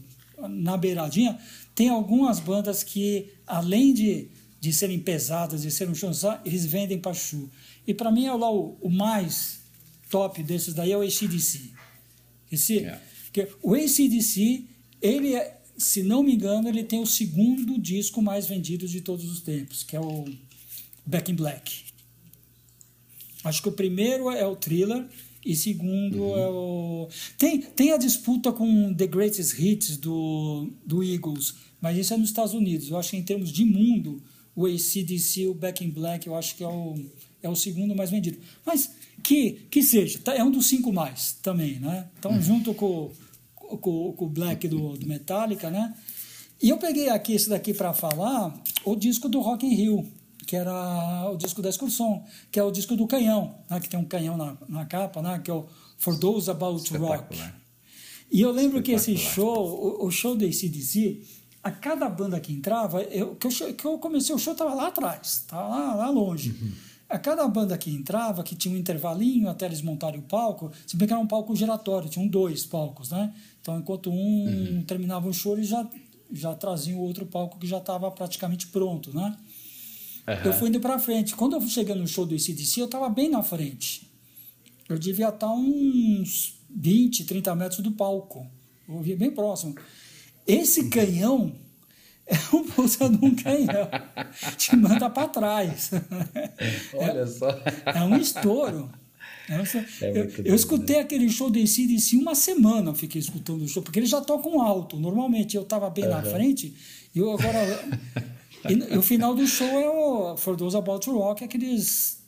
na beiradinha, tem algumas bandas que, além de, de serem pesadas, de serem chanson, eles vendem para chu. E para mim, é lá, o, o mais top desses daí é o ACDC. Esse, yeah. que o ACDC, ele é, se não me engano, ele tem o segundo disco mais vendido de todos os tempos, que é o Back in Black. Acho que o primeiro é o Thriller E segundo uhum. é o. Tem, tem a disputa com The Greatest Hits do, do Eagles, mas isso é nos Estados Unidos. Eu acho que em termos de mundo, o ACDC, o Back in Black, eu acho que é o, é o segundo mais vendido. Mas que, que seja, tá, é um dos cinco mais também, né? Então, uhum. junto com, com, com o Black do, do Metallica, né? E eu peguei aqui esse daqui para falar o disco do Rock in Rio, que era o disco da excursão, que é o disco do canhão, né? que tem um canhão na, na capa, né? que é o For Those About Rock. E eu lembro que esse show, o, o show da ACDC, a cada banda que entrava, eu, que, eu, que eu comecei, o show estava lá atrás, estava lá, lá longe. Uhum. A cada banda que entrava, que tinha um intervalinho até eles montarem o palco, se bem que era um palco giratório, tinham dois palcos, né? Então, enquanto um uhum. terminava o show, eles já, já traziam o outro palco que já estava praticamente pronto, né? Uhum. Eu fui indo para frente. Quando eu cheguei no show do ICDC, eu estava bem na frente. Eu devia estar tá uns 20, 30 metros do palco. Eu via bem próximo. Esse uhum. canhão é um puta de um canhão. Te manda para trás. Olha só. É um estouro. É eu, eu, eu, escutei né? aquele show do ACDC uma semana, eu fiquei escutando o show, porque eles já tocam alto. Normalmente eu estava bem uhum. na frente, e eu agora. E, o final do show é o For Those About to Rock, aqueles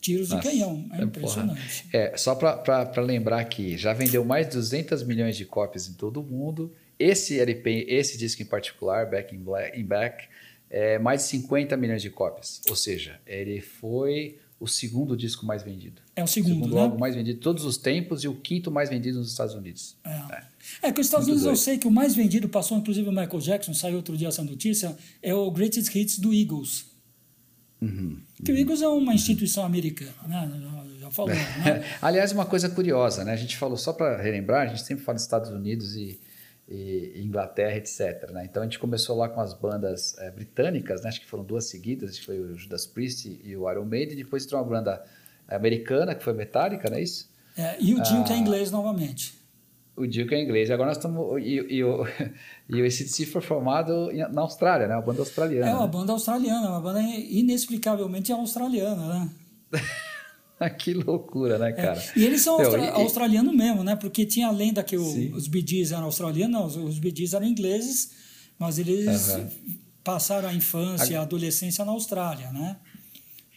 tiros Nossa, de canhão. É, é impressionante. É, só para lembrar que já vendeu mais de 200 milhões de cópias em todo o mundo esse LP, esse disco em particular, Back in Black, in Back é mais de 50 milhões de cópias. Ou seja, ele foi o segundo disco mais vendido. É o segundo, o segundo né? álbum mais vendido de todos os tempos e o quinto mais vendido nos Estados Unidos. É, é. é que os Estados Muito Unidos doido. eu sei que o mais vendido passou, inclusive o Michael Jackson, saiu outro dia essa notícia, é o Greatest Hits do Eagles. Uhum, que o Eagles é uma instituição americana, né? Já, já falou. Né? Aliás, uma coisa curiosa, né? A gente falou, só para relembrar, a gente sempre fala dos Estados Unidos e e Inglaterra, etc. Né? Então a gente começou lá com as bandas é, britânicas, né? acho que foram duas seguidas, foi o Judas Priest e o Iron Maiden, e depois entrou uma banda americana, que foi Metallica, não é isso? É, e o Dio, ah, que é inglês novamente. O Dio, que é inglês. Agora nós estamos... E, e, o, e o ACDC foi formado na Austrália, né? Uma banda australiana. É, uma né? banda australiana, uma banda inexplicavelmente australiana, né? que loucura, né, é, cara? É. E eles são então, austra e... australianos mesmo, né? Porque tinha a lenda que o, os Gees eram australianos, não, os, os Gees eram ingleses, mas eles passaram a infância e a adolescência na Austrália, né?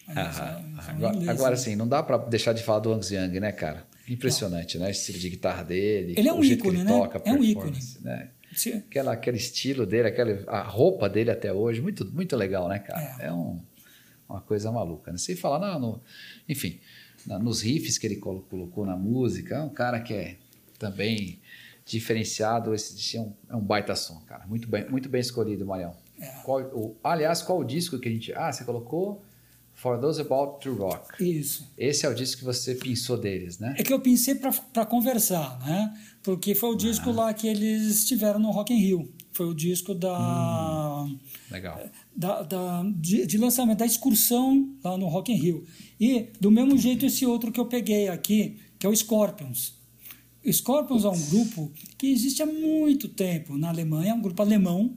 agora, agora né? sim, não dá para deixar de falar do Angus Young, né, cara? Impressionante, não. né? O estilo de guitarra dele, ele é um ícone, né? Toca, é um ícone. Né? Aquela, aquele estilo dele, aquela, a roupa dele até hoje, muito, muito legal, né, cara? É, é um, uma coisa maluca. Né? Sem falar no, no enfim, na, nos riffs que ele colocou na música. É um cara que é também diferenciado. Esse é um, é um baita som, cara. Muito bem, muito bem escolhido, Marião. É. Qual, o, aliás, qual o disco que a gente. Ah, você colocou For Those About to Rock. Isso. Esse é o disco que você pensou deles, né? É que eu pensei para conversar, né? Porque foi o disco ah. lá que eles tiveram no Rock in Rio. Foi o disco da. Hum, legal. Da, da de, de, lançamento, da excursão lá no Rock in Rio. E, do mesmo jeito, esse outro que eu peguei aqui, que é o Scorpions. O Scorpions é um grupo que existe há muito tempo na Alemanha, um grupo alemão,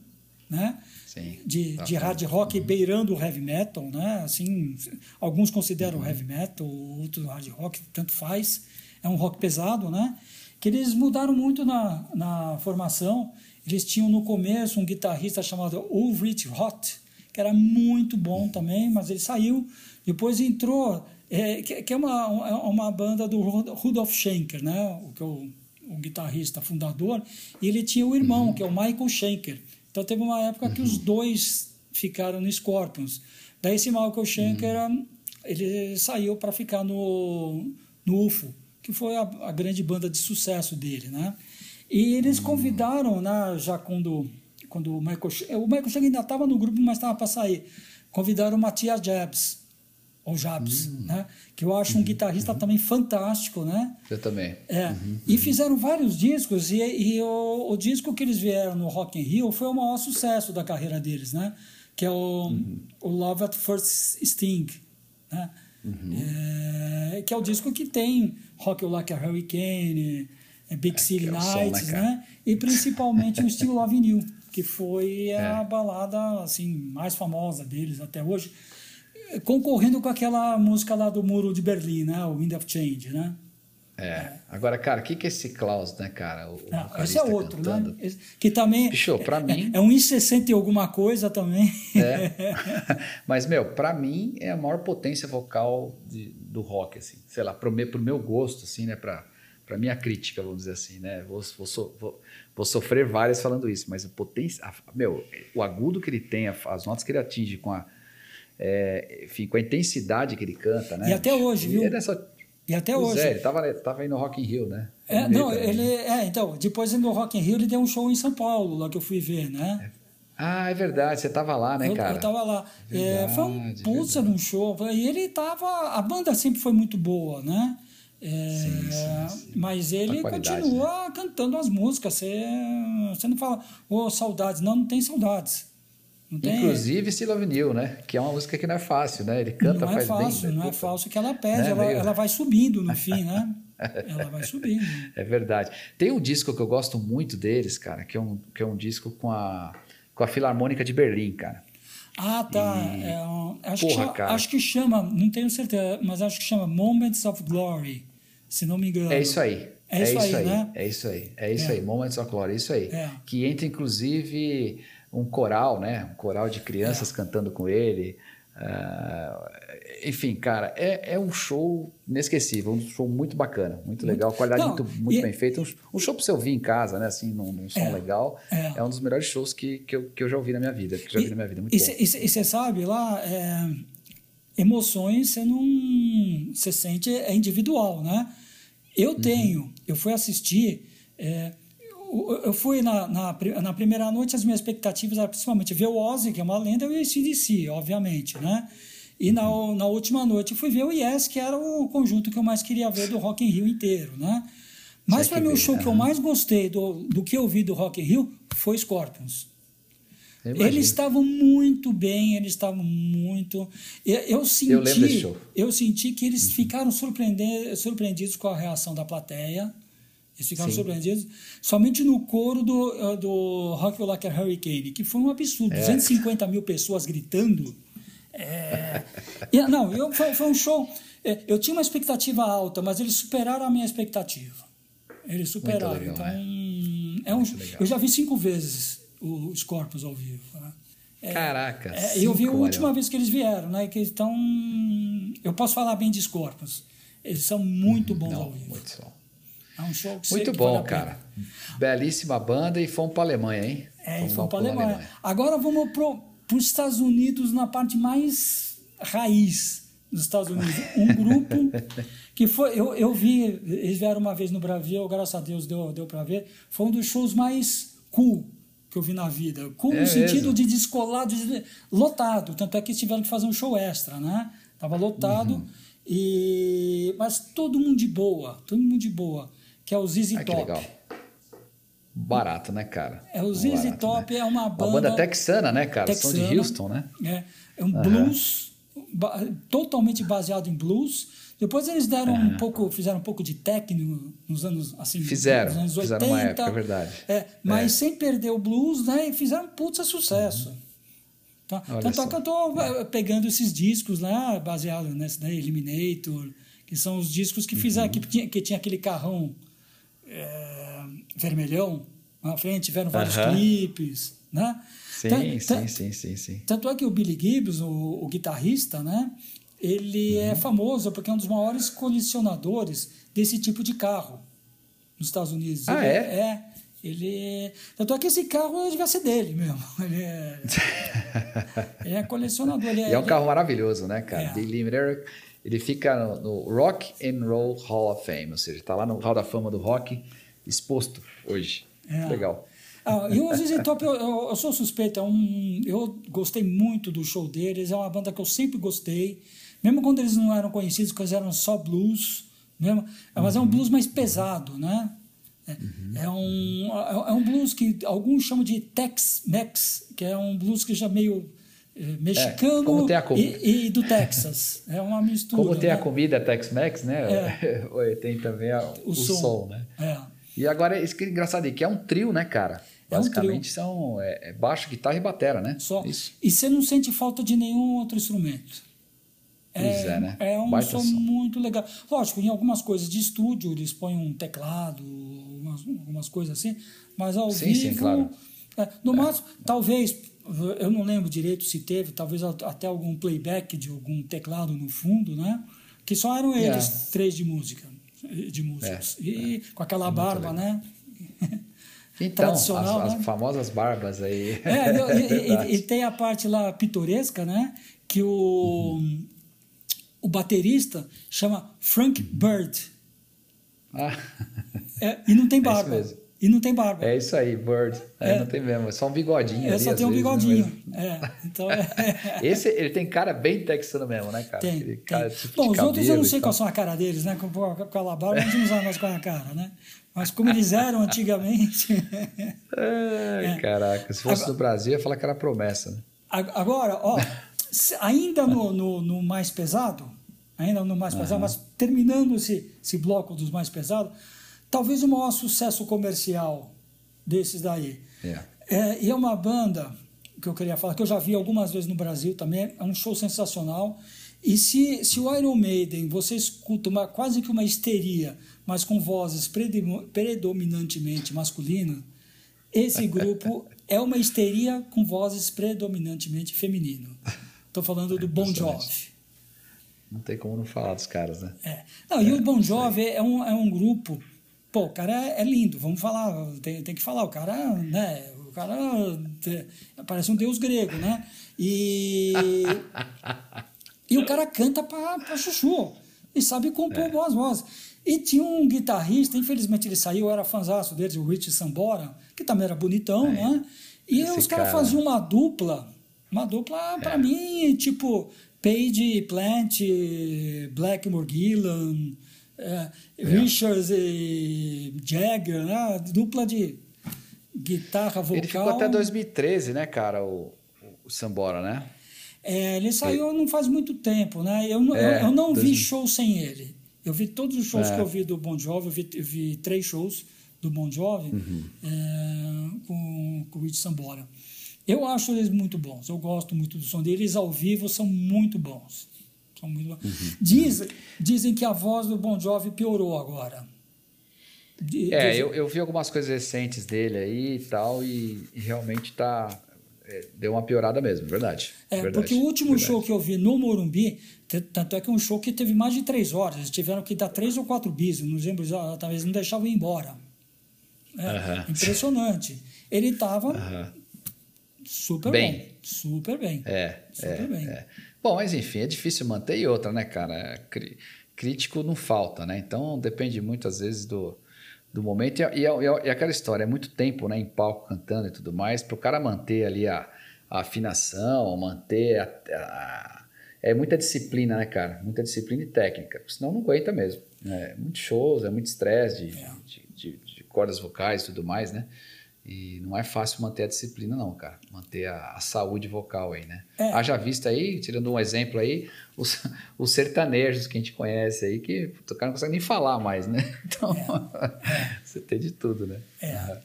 né? Sim, de, tá de hard rock uhum. beirando o heavy metal, né? Assim, alguns consideram uhum. heavy metal, outros hard rock, tanto faz. É um rock pesado, né? Que eles mudaram muito na, na formação eles tinham no começo um guitarrista chamado Ulrich Roth, que era muito bom também, mas ele saiu. Depois entrou, é, que, é uma, é uma banda do Rudolf Schenker, né? o, que é o, o guitarrista fundador, e ele tinha o irmão, uhum. que é o Michael Schenker. Então teve uma época uhum. que os uhum. dois ficaram no Scorpions. Daí esse Michael Schenker, uhum. ele saiu para ficar no, no UFO, que foi a, a grande banda de sucesso dele, né? E eles convidaram, né, já quando, quando o Michael... O Michael Chang ainda estava no grupo, mas estava para sair. Convidaram o Matias Jabs, ou Jabs, uhum. né? Que eu acho um uhum. guitarrista uhum. também fantástico, né? Eu também. É. Uhum. E fizeram vários discos, e, e o, o, disco que eles vieram no Rock in Rio foi o maior sucesso da carreira deles, né? Que é o, uhum. o Love at First Sting, né? Uhum. É, que é o disco que tem Rock Like a Hurricane, é Big é, City Nights, som, né, né? E principalmente o Still Love You, que foi a é. balada assim mais famosa deles até hoje, concorrendo com aquela música lá do Muro de Berlim, né? O Wind of Change, né? É. Agora, cara, o que, que é esse Klaus, né, cara? O, Não, esse é outro, né? cantando. né? Que também. Bicho, pra é, mim. É um 1,60 e alguma coisa também. É. Mas, meu, pra mim é a maior potência vocal de, do rock, assim. Sei lá, pro meu, pro meu gosto, assim, né? Pra, pra minha crítica, vamos dizer assim, né? Vou, vou, vou, vou sofrer várias falando isso, mas a potência. A, meu, o agudo que ele tem, as notas que ele atinge com a. É, enfim, com a intensidade que ele canta, né? E até hoje, viu? É dessa, e até pois hoje. É, ele tava, tava aí no Rock in Rio, né? É, não, ele. É, então, depois no Rock in Rio ele deu um show em São Paulo, lá que eu fui ver, né? Ah, é verdade, você tava lá, né, eu, cara? Eu tava lá. Verdade, é, foi um pulsa num show. E ele tava. A banda sempre foi muito boa, né? É, sim, sim, sim. Mas ele continua né? cantando as músicas. Você, você não fala, ô, oh, saudades. Não, não tem saudades. Inclusive Still Love New, né? Que é uma música que não é fácil, né? Ele canta, não é faz fácil, bem. Não é fácil que ela pede, né? ela, Meio... ela vai subindo no fim, né? ela vai subindo. É verdade. Tem um disco que eu gosto muito deles, cara, que é um, que é um disco com a, com a Filarmônica de Berlim, cara. Ah, tá. E... É acho, Porra, que, acho que chama, não tenho certeza, mas acho que chama Moments of Glory, se não me engano. É isso aí. É isso, é isso aí, aí, né? É isso aí. É isso é. aí. Moments of Glory, é isso aí. É. Que entra, inclusive um coral, né? Um coral de crianças é. cantando com ele. Uh, enfim, cara, é, é um show inesquecível, um show muito bacana, muito legal, qualidade Não, muito, muito e... bem feita. Um, um, show para você ouvir em casa, né? Assim, num, num som é, legal. É. é. um dos melhores shows que, que, eu, que eu já ouvi na minha vida. Que já e, na minha vida. Muito e você sabe, lá, é, emoções você não. Você sente, é individual, né? Eu uhum. tenho, eu fui assistir. É, eu fui na, na, na, primeira noite, as minhas expectativas eram principalmente ver o Ozzy, que é uma lenda, e o ACDC, obviamente, né? E na, na última noite eu fui ver o Yes, que era o conjunto que eu mais queria ver do Rock in Rio inteiro, né? Mas para mim o show que eu mais gostei do, do que eu vi do Rock in Rio foi Scorpions. Eles estavam muito bem, eles estavam muito. Eu, eu senti, eu, eu senti que eles uhum. ficaram surpreendidos com a reação da plateia. Eles ficaram Sim. surpreendidos somente no coro do, eh, do Rock Like a Hurricane, que foi um absurdo. É. 250 mil pessoas gritando. É... não, eu, foi, foi, um show. É, eu tinha uma expectativa alta, mas eles superaram a minha expectativa. Eles superaram. Legal, então, é, é um, eu já vi cinco vezes os Corpos ao vivo. Né? É, Caraca! É, eu vi a última vez que eles vieram, né? Que estão. Eu posso falar bem de Scorpions. Eles são muito bons não, ao vivo. Muito bom. É um show que Muito bom, cara. Belíssima banda e fomos para a Alemanha, hein? É, fomos, fomos para a Alemanha. Alemanha. Agora vamos para os Estados Unidos, na parte mais raiz dos Estados Unidos. Um grupo que foi. Eu, eu vi, eles vieram uma vez no Brasil, graças a Deus deu, deu para ver. Foi um dos shows mais cool que eu vi na vida. Cool é mesmo? sentido de descolado, de, lotado. Tanto é que eles tiveram que fazer um show extra, né? Tava lotado. Uhum. E, mas todo mundo de boa, todo mundo de boa que é o ZZ Top. Que legal. Barato, né, cara? É o ZZ Barato, Top né? é uma banda... Uma banda texana, né, cara? Texana, São de Houston, né? É, é um uhum. blues totalmente baseado em blues. Depois eles deram uhum. um pouco, fizeram um pouco de techno nos anos assim, fizeram, nos anos 80. Fizeram uma época, é verdade. É, mas é. sem perder o blues, né? E fizeram um puta sucesso. Uhum. Tá? Tanto é que eu estou é. pegando esses discos lá, baseado nesse né, Eliminator, que são os discos que fizeram, uhum. que, tinha, que tinha aquele carrão é, vermelhão na frente, tiveram vários clipes, né? Sim, sim, sim, sim, sim. Tanto é que o Billy Gibbs, o, o guitarrista, né? Ele é uhum. é famoso porque é um dos maiores colecionadores desse tipo de carro nos Estados Unidos. Ah, ele, é? É. Ele. Tanto é que esse carro devia ser dele mesmo. Ele é, ele é colecionador. Ele é, e é um carro maravilhoso, né, cara? É. Limiter ele fica no, no, Rock and Roll Hall of Fame, ou seja, está lá no Hall da Fama do rock exposto hoje. É. Legal. Ah, e o ZZ Top, eu, eu, eu, sou suspeito, é um, eu gostei muito do show deles, é uma banda que eu sempre gostei, mesmo quando eles não eram conhecidos, porque eles eram só blues, mesmo, mas é um uhum. blues mais pesado, né? É, uhum. é, um, é, é um blues que alguns chamam de Tex-Mex, que é um blues que já meio eh, mexicano é, e, e, do Texas. É uma mistura. Como tem né? a comida Tex-Mex, né? É. tem também a, o, o som. som. né? É. E agora, isso que é engraçado aí, que é um trio, né, cara? Basicamente é um são é, é, baixo, guitarra e batera, né? Só. Isso. E você não sente falta de nenhum outro instrumento. Pois é, é né? É um som, som, muito legal. Lógico, em algumas coisas de estúdio eles põem um teclado, umas, algumas coisas assim, mas ao sim, vivo. Sim, claro. É, no é. máximo, talvez, eu não lembro direito se teve, talvez até algum playback de algum teclado no fundo, né? Que só eram eles é. três de música, de músicos. É, e é. com aquela barba, né? Então, as, as né? famosas barbas aí. É, e, e, e, tem a parte lá pitoresca, né? Que o, uhum. O baterista chama Frank Bird. Ah. É, e não tem barba. É e não tem barba. É isso aí, Bird. É, é. Não tem mesmo, é só um bigodinho. É, ali, só tem um vezes, né, bigodinho. Mas... É, então é... Esse, ele tem cara bem texano mesmo, né, cara? Tem. tem. Tipo Bom, os outros eu não sei qual são a cara deles, né? Com, com a barba, gente não sabe mais é a cara, né? Mas como eles eram antigamente. Ai, é. Caraca, se fosse agora, no Brasil, ia falar que era promessa. Né? Agora, ó, ainda no, no, no, mais pesado, ainda no mais pesado, mas terminando esse, esse bloco dos mais pesados talvez o maior sucesso comercial desses daí. Yeah. É, e é uma banda que eu queria falar, que eu já vi algumas vezes no Brasil também, é um show sensacional. E se, se o Iron Maiden você escuta uma, quase que uma histeria, mas com vozes predominantemente masculinas, esse grupo é uma histeria com vozes predominantemente feminino. Estou falando do Bon Jovi. Não tem como não falar dos caras, né? É. Não, é, e o Bon Jovi é um, é um grupo Pô, o cara é lindo, vamos falar, tem, tem que falar, o cara, né? O cara é, parece um deus grego, né? E. e o cara canta pra, pra chuchu. E sabe compor é. boas vozes. E tinha um guitarrista, infelizmente ele saiu, era fãzaço dele, o Rich Sambora, que também era bonitão, é. né? E Esse os caras cara... faziam uma dupla, uma dupla, é. pra mim, tipo, Page Plant, Blackmore Gillan é, Richards e Jagger, né? dupla de guitarra vocal. Ele ficou até 2013, né, cara, o, o Sambora, né? É, ele saiu não faz muito tempo, né? Eu, é, eu, eu não 2000... vi show sem ele. Eu vi todos os shows é. que eu vi do Bon Jovi, eu vi, eu vi três shows do Bon Jovi uhum. é, com, com o Rich Sambora. Eu acho eles muito bons, eu gosto muito do som deles, ao vivo são muito bons. São muito... Uhum. Dizem, dizem que a voz do Bon Jovi piorou agora. é, eu, eu vi algumas coisas recentes dele aí e tal, e, e realmente tá. É, deu uma piorada mesmo, verdade. É, verdade, porque o último verdade. show que eu vi no Morumbi, tanto é que é um show que teve mais de três horas, eles tiveram que dar três ou quatro bis, não lembro, talvez não deixavam ir embora. É, uh -huh. Impressionante. Ele estava uh -huh. Super bem. bem. Super bem. É, super é, bem. É. Bom, mas enfim, é difícil manter e outra, né, cara? Crítico não falta, né? Então depende muito, às vezes, do, do momento. E, e, e, aquela história, é muito tempo né, em palco cantando e tudo mais, para o cara manter ali a, a afinação, manter a, a, É muita disciplina, né, cara? Muita disciplina e técnica, senão não aguenta mesmo. É muito shows, é muito estresse de, é. de, de, de cordas vocais e tudo mais, né? E não é fácil manter a disciplina, não, cara. Manter a, a saúde vocal aí, né? É. Haja vista aí, tirando um exemplo aí, os, os sertanejos que a gente conhece aí, que o cara não consegue nem falar mais, né? Então, é. você tem de tudo, né? É.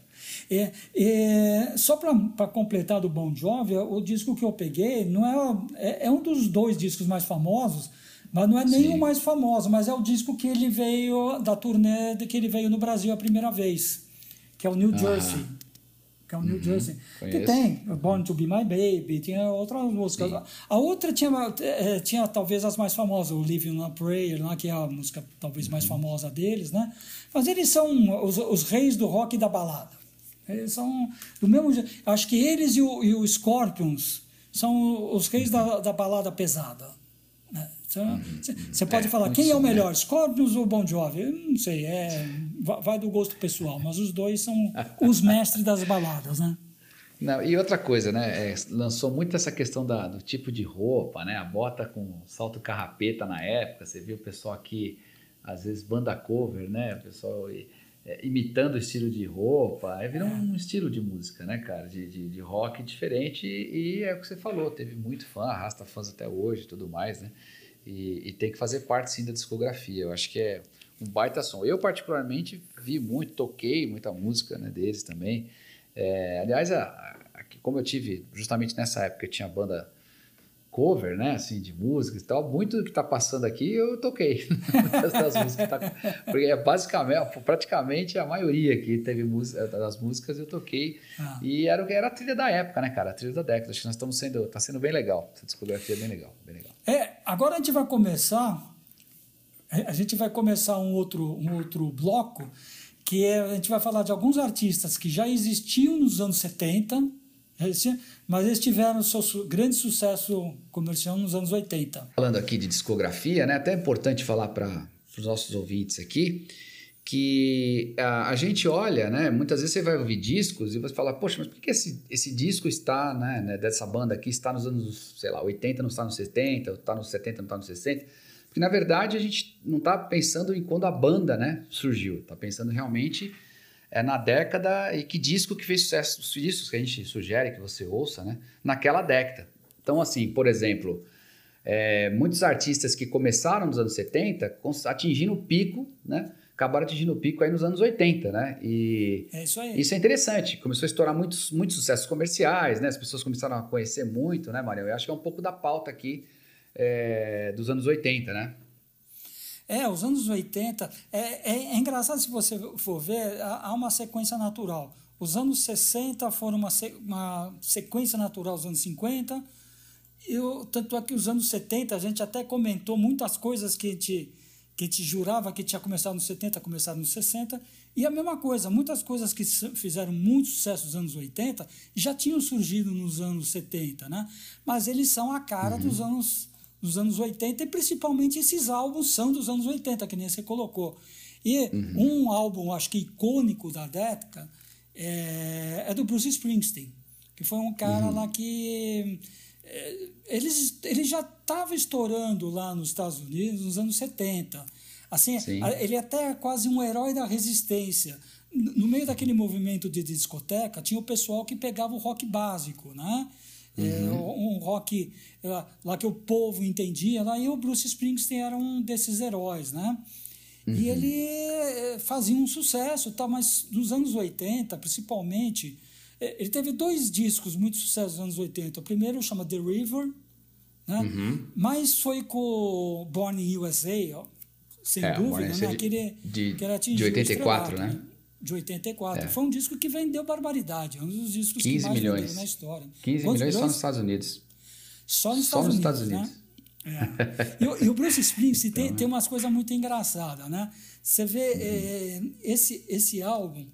É, é, só para completar do Bon Jovi, o disco que eu peguei não é, é, é, um dos dois discos mais famosos, mas não é nem Sim. o mais famoso, mas é o disco que ele veio da turnê de que ele veio no Brasil a primeira vez, que é o New ah. Que é o New uhum, Jersey, conheço. que tem Born to Be My Baby, tinha outras músicas. Sim. A outra tinha, é, tinha talvez as mais famosas, o Living on a Prayer, lá, que é a música talvez mais uhum. famosa deles, né? Mas eles são os, os reis do rock e da balada. Eles são do mesmo jeito. Acho que eles e o, e o Scorpions são os reis da, da balada pesada. Né? Você pode é, falar, quem é o melhor. Scorpions ou Bon Jovi? Eu não sei, é, vai do gosto pessoal, mas os dois são os mestres das baladas, né? Não, e outra coisa, né? É, lançou muito essa questão da, do tipo de roupa, né? A bota com salto carrapeta na época. Você viu o pessoal aqui, às vezes, banda cover, né? O pessoal é, imitando o estilo de roupa. Aí virou é. um estilo de música, né, cara? De, de, de rock diferente. E, e, é o que você falou, teve muito fã, arrasta fãs até hoje e tudo mais, né? E, e, tem que fazer parte sim da discografia. Eu acho que é um baita som. Eu, particularmente, vi muito, toquei muita música né, deles também. É, aliás, a, a, como eu tive justamente nessa época, tinha a banda cover, né, assim, de músicas e tal, muito do que está passando aqui eu toquei das músicas, tá, porque é basicamente, praticamente a maioria aqui teve música, das músicas eu toquei ah. e era era a trilha da época, né, cara, a trilha da década. Acho que nós estamos sendo, tá sendo bem legal, essa discografia é bem legal, bem legal. É, agora a gente vai começar, a gente vai começar um outro, um outro bloco que é, a gente vai falar de alguns artistas que já existiam nos anos 70 mas eles tiveram seu grande sucesso comercial nos anos 80. Falando aqui de discografia, né? Até é importante falar para os nossos ouvintes aqui que a, a, gente olha, né? Muitas vezes você vai ouvir discos e você fala, poxa, mas por que esse, esse disco está, né, né, dessa banda aqui, está nos anos, sei lá, 80, não está nos 70, está nos 70, não está nos 60? Porque, na verdade, a gente não está pensando em quando a banda, né, surgiu. Está pensando realmente é, na década e que disco que fez sucesso, os discos que a gente sugere que você ouça, né? Naquela década. Então, assim, por exemplo, é, muitos artistas que começaram nos anos 70 atingindo o pico, né? Acabaram atingindo o pico aí nos anos 80, né? E é isso, aí. isso é interessante. Começou a estourar muitos, muitos sucessos comerciais, né? As pessoas começaram a conhecer muito, né, Mariel? Eu acho que é um pouco da pauta aqui é, dos anos 80, né? É, os anos 80, é, é, é, engraçado se você for ver, há uma sequência natural. Os anos 60 foram uma, uma sequência natural dos anos 50, eu, tanto é que os anos 70 a gente até comentou muitas coisas que a gente, que a gente jurava que tinha começado nos 70, começado nos 60, e a mesma coisa, muitas coisas que fizeram muito sucesso nos anos 80 já tinham surgido nos anos 70, né? mas eles são a cara uhum. dos anos dos anos 80 e principalmente esses álbuns são dos anos 80, que nem você colocou. E uhum. um álbum, acho que icônico da década, é, é do Bruce Springsteen, que foi um cara uhum. lá que. É, ele, ele já estava estourando lá nos Estados Unidos nos anos 70. Assim, ele é até quase um herói da resistência. No meio daquele movimento de discoteca, tinha o pessoal que pegava o rock básico, né? É, uhum. um rock lá, lá, que o povo entendia lá e o Bruce Springsteen era um desses heróis né uhum. e ele é, fazia um sucesso tá mas nos anos 80 principalmente é, ele teve dois discos muito sucesso nos anos 80 o primeiro chama The River né uhum. mas foi com Born in USA ó, sem é, dúvida né de, que era de 84 né? Né? de 84. É. Foi um disco que vendeu barbaridade. É um dos discos que mais milhões. venderam na história. 15 Quantos milhões só nos Estados Unidos. Só nos, só Estados, nos Unidos, Estados Unidos. Né? É. e, e, o Bruce Springsteen então, tem, né? tem umas coisas muito engraçadas, né? Você vê uhum. é, esse, esse álbum,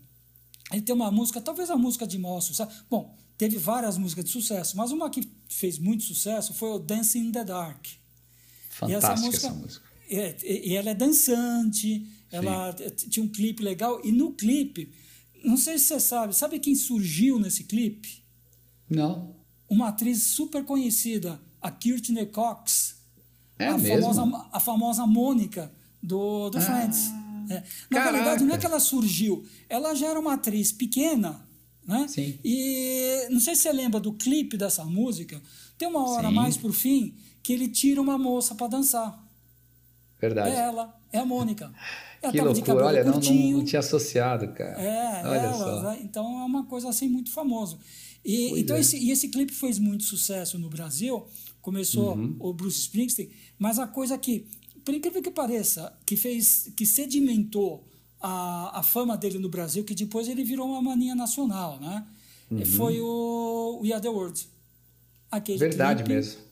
ele tem uma música, talvez a música de maior sucesso. Bom, teve várias músicas de sucesso, mas uma que fez muito sucesso foi o Dancing in the Dark. Fantástica e essa música. Essa música. É, e ela é dançante, ela Sim. tinha um clipe legal. E no clipe, não sei se você sabe, sabe quem surgiu nesse clipe? Não. Uma atriz super conhecida, a Courtney Cox. É a mesmo? famosa A famosa Mônica do, do ah, Friends. É. Na caraca. verdade, não é que ela surgiu, ela já era uma atriz pequena, né? Sim. E não sei se você lembra do clipe dessa música, tem uma hora Sim. mais pro fim que ele tira uma moça para dançar. Verdade. É ela, é a Mônica. Ela que loucura, olha, não, não, não, tinha associado, cara. É, olha ela, só. Né? então é uma coisa assim muito famosa. E, então é. esse, e esse clipe fez muito sucesso no Brasil, começou uhum. o Bruce Springsteen, mas a coisa que, por incrível que pareça, que fez, que sedimentou a, a fama dele no Brasil, que depois ele virou uma mania nacional, né? Uhum. Foi o We Are The World. Aquele Verdade clipe, mesmo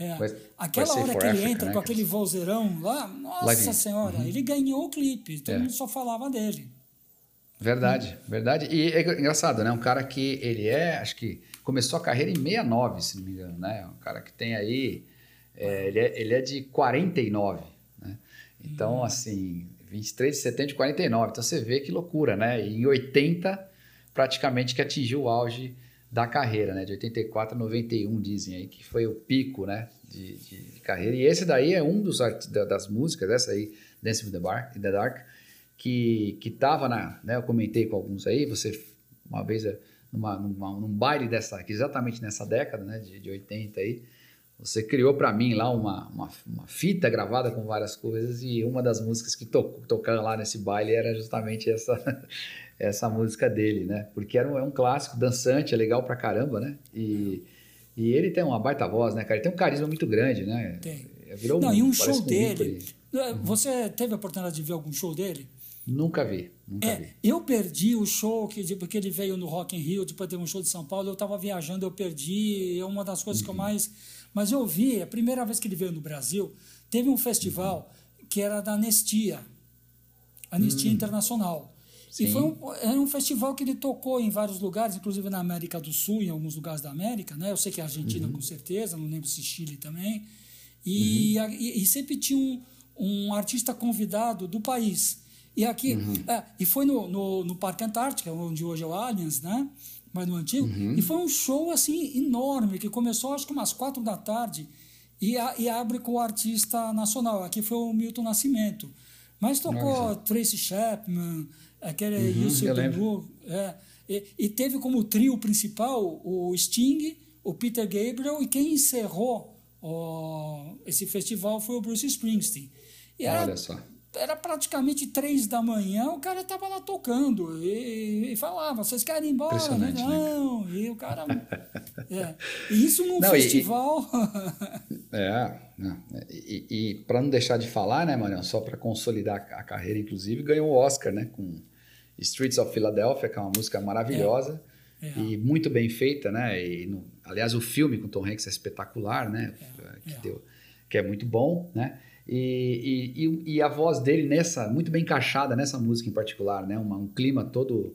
é. Vai, Aquela hora que ele entra né? com aquele vozeirão lá, nossa senhora, uhum. ele ganhou o clipe, todo é. mundo só falava dele. Verdade, hum. verdade. E é engraçado, né? Um cara que ele é, acho que começou a carreira em 69, se não me engano, né? Um cara que tem aí, é, ele, é, ele é de 49, né? Então, hum. assim, 23 de setembro de 49. Então você vê que loucura, né? E em 80, praticamente que atingiu o auge da carreira, né? De 84 a 91, dizem aí, que foi o pico, né? De, de, de carreira. E esse daí é um dos das músicas, essa aí, Dance in the, Bar, in the Dark, que, que tava na, né? Eu comentei com alguns aí, você, uma vez, eh, numa, numa, num baile dessa, exatamente nessa década, né? De, de 80 aí, você criou para mim lá uma, uma, uma, fita gravada com várias coisas e uma das músicas que to, tocaram lá nesse baile era justamente essa essa música dele, né? Porque era um, é um clássico dançante, é legal pra caramba, né? E, E ele tem uma baita voz, né, cara? Ele tem um carisma muito grande, né? Tem. Virou Não, um, e um show um dele. eh, Você teve a oportunidade de ver algum show dele? Nunca vi, nunca vi. É, eu perdi o show que porque ele veio no Rock in Rio, depois teve um show de São Paulo, eu estava viajando, eu perdi, é uma das coisas que eu Uhum. mais... Mas eu vi, a primeira vez que ele veio no Brasil, teve um festival que era da Anistia, Anistia Internacional. E. Sim. foi um, era um festival que ele tocou em vários lugares, inclusive na América do Sul, em alguns lugares da América, né? Eu sei que a Argentina, Uhum. com certeza, não lembro se Chile também. E, Uhum. a- e, e sempre tinha um, um artista convidado do país. E aqui, Uhum. é, e foi no, no, no Parque Antártica, onde hoje é o Allianz, né? Mas no antigo. Uhum. E foi um show assim enorme, que começou acho que umas quatro da tarde e, a- e abre com o artista nacional. Aqui foi o Milton Nascimento. Mas tocou só. Tracy Chapman, aquele Uhum. Benu, é, e, e teve como trio principal o Sting, o Peter Gabriel e quem encerrou ó, esse festival foi o Bruce Springsteen. E era, Olha só. era praticamente três da manhã, o cara estava lá tocando e, e falava, vocês querem ir embora? Né? Não, e o cara... é. E isso num Não, e- festival... É, não. e, e para não deixar de falar, né, Marião, só para consolidar a carreira, inclusive, ganhou o Oscar, né, com Streets of Philadelphia, que é uma música maravilhosa É. e muito bem feita, né, e no- aliás, o filme com Tom Hanks é espetacular, né, que, é. Deu, que é muito bom, né, e, e, e- a voz dele nessa, muito bem encaixada nessa música em particular, né, uma- um clima todo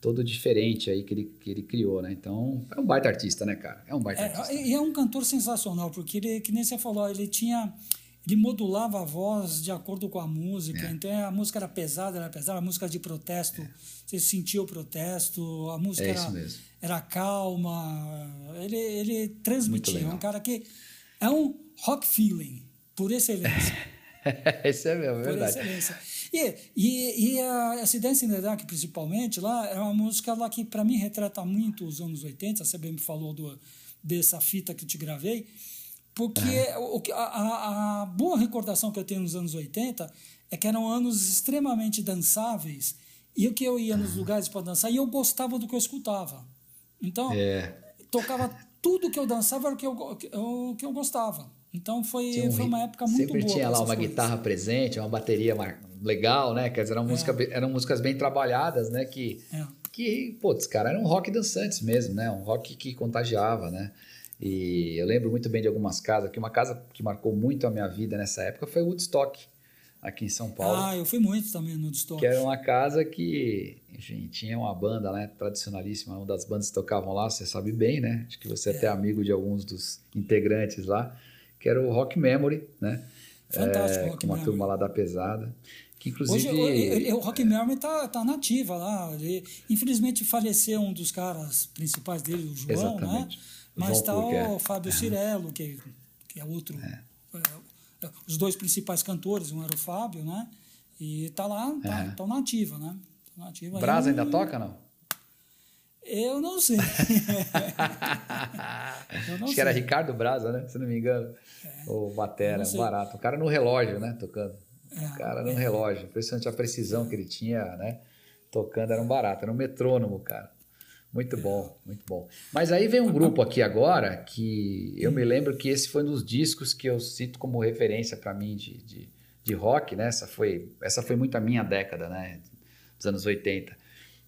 todo diferente aí que ele, que ele criou, né? Então, é um baita artista, né, cara? É um baita artista. É, e é um cantor sensacional, porque ele, que nem você falou, ele tinha. Ele modulava a voz de acordo com a música. É. Então a música era pesada, era pesada, a música de protesto, você sentia o protesto, a música É era, isso era calma. Ele, ele transmitia. É um cara que é um rock feeling, por excelência. Esse é mesmo, é por verdade. excelência. E, e, e a, in the Dark, principalmente, lá, é uma música lá que, para mim, retrata muito os anos 80. Você bem me falou do, dessa fita que eu te gravei. Porque o, que- a, a, boa recordação que eu tenho nos anos 80 é que eram anos extremamente dançáveis. E o que eu ia nos lugares para dançar, e eu gostava do que eu escutava. Então, É. tocava tudo que eu dançava era o que eu, o que eu gostava. Então foi, Tinha um foi uma época muito Sempre boa. tinha pra lá uma coisas. guitarra presente, uma bateria legal, né? Quer dizer, eram, música, be- eram músicas bem trabalhadas, né? Que, É. que putz, cara, eram rock dançantes mesmo, né? Um rock que contagiava, né? E eu lembro muito bem de algumas casas, que uma casa que marcou muito a minha vida nessa época foi Woodstock, aqui em São Paulo. Ah, eu fui muito também no Distortion. que era uma casa que, enfim, tinha uma banda, né, tradicionalíssima, uma das bandas que tocavam lá, você sabe bem, né? Acho que você é até amigo de alguns dos integrantes lá, que era o Rock Memory, né? Fantástico, É, Rock uma Memory. turma lá da pesada, que inclusive Hoje, o- o- o Rock Memory tá, tá nativa lá. Ele, infelizmente faleceu um dos caras principais dele, o João, Exatamente. né? Mas tá Cook, é. o Fábio Cirello, que, que é outro. é, os dois principais cantores, um era o Fábio, né? E tá lá, tá, É. tão nativa, né? Tão nativa. Brasa ainda toca não? Eu não sei. Eu não Acho que era sei. É. Ricardo Brasa, né? Se não me engano. O Batera, Eu não sei. barato. O cara no relógio, né? Tocando. É, o cara no relógio. Impressionante a precisão que ele tinha, né? Tocando, era um barato, era um metrônomo, cara. Muito bom, muito bom. Mas aí vem um grupo aqui agora que eu me lembro que esse foi um dos discos que eu cito como referência para mim de, de, de rock, né? Essa foi, essa foi muito a minha década, né? Dos anos 80.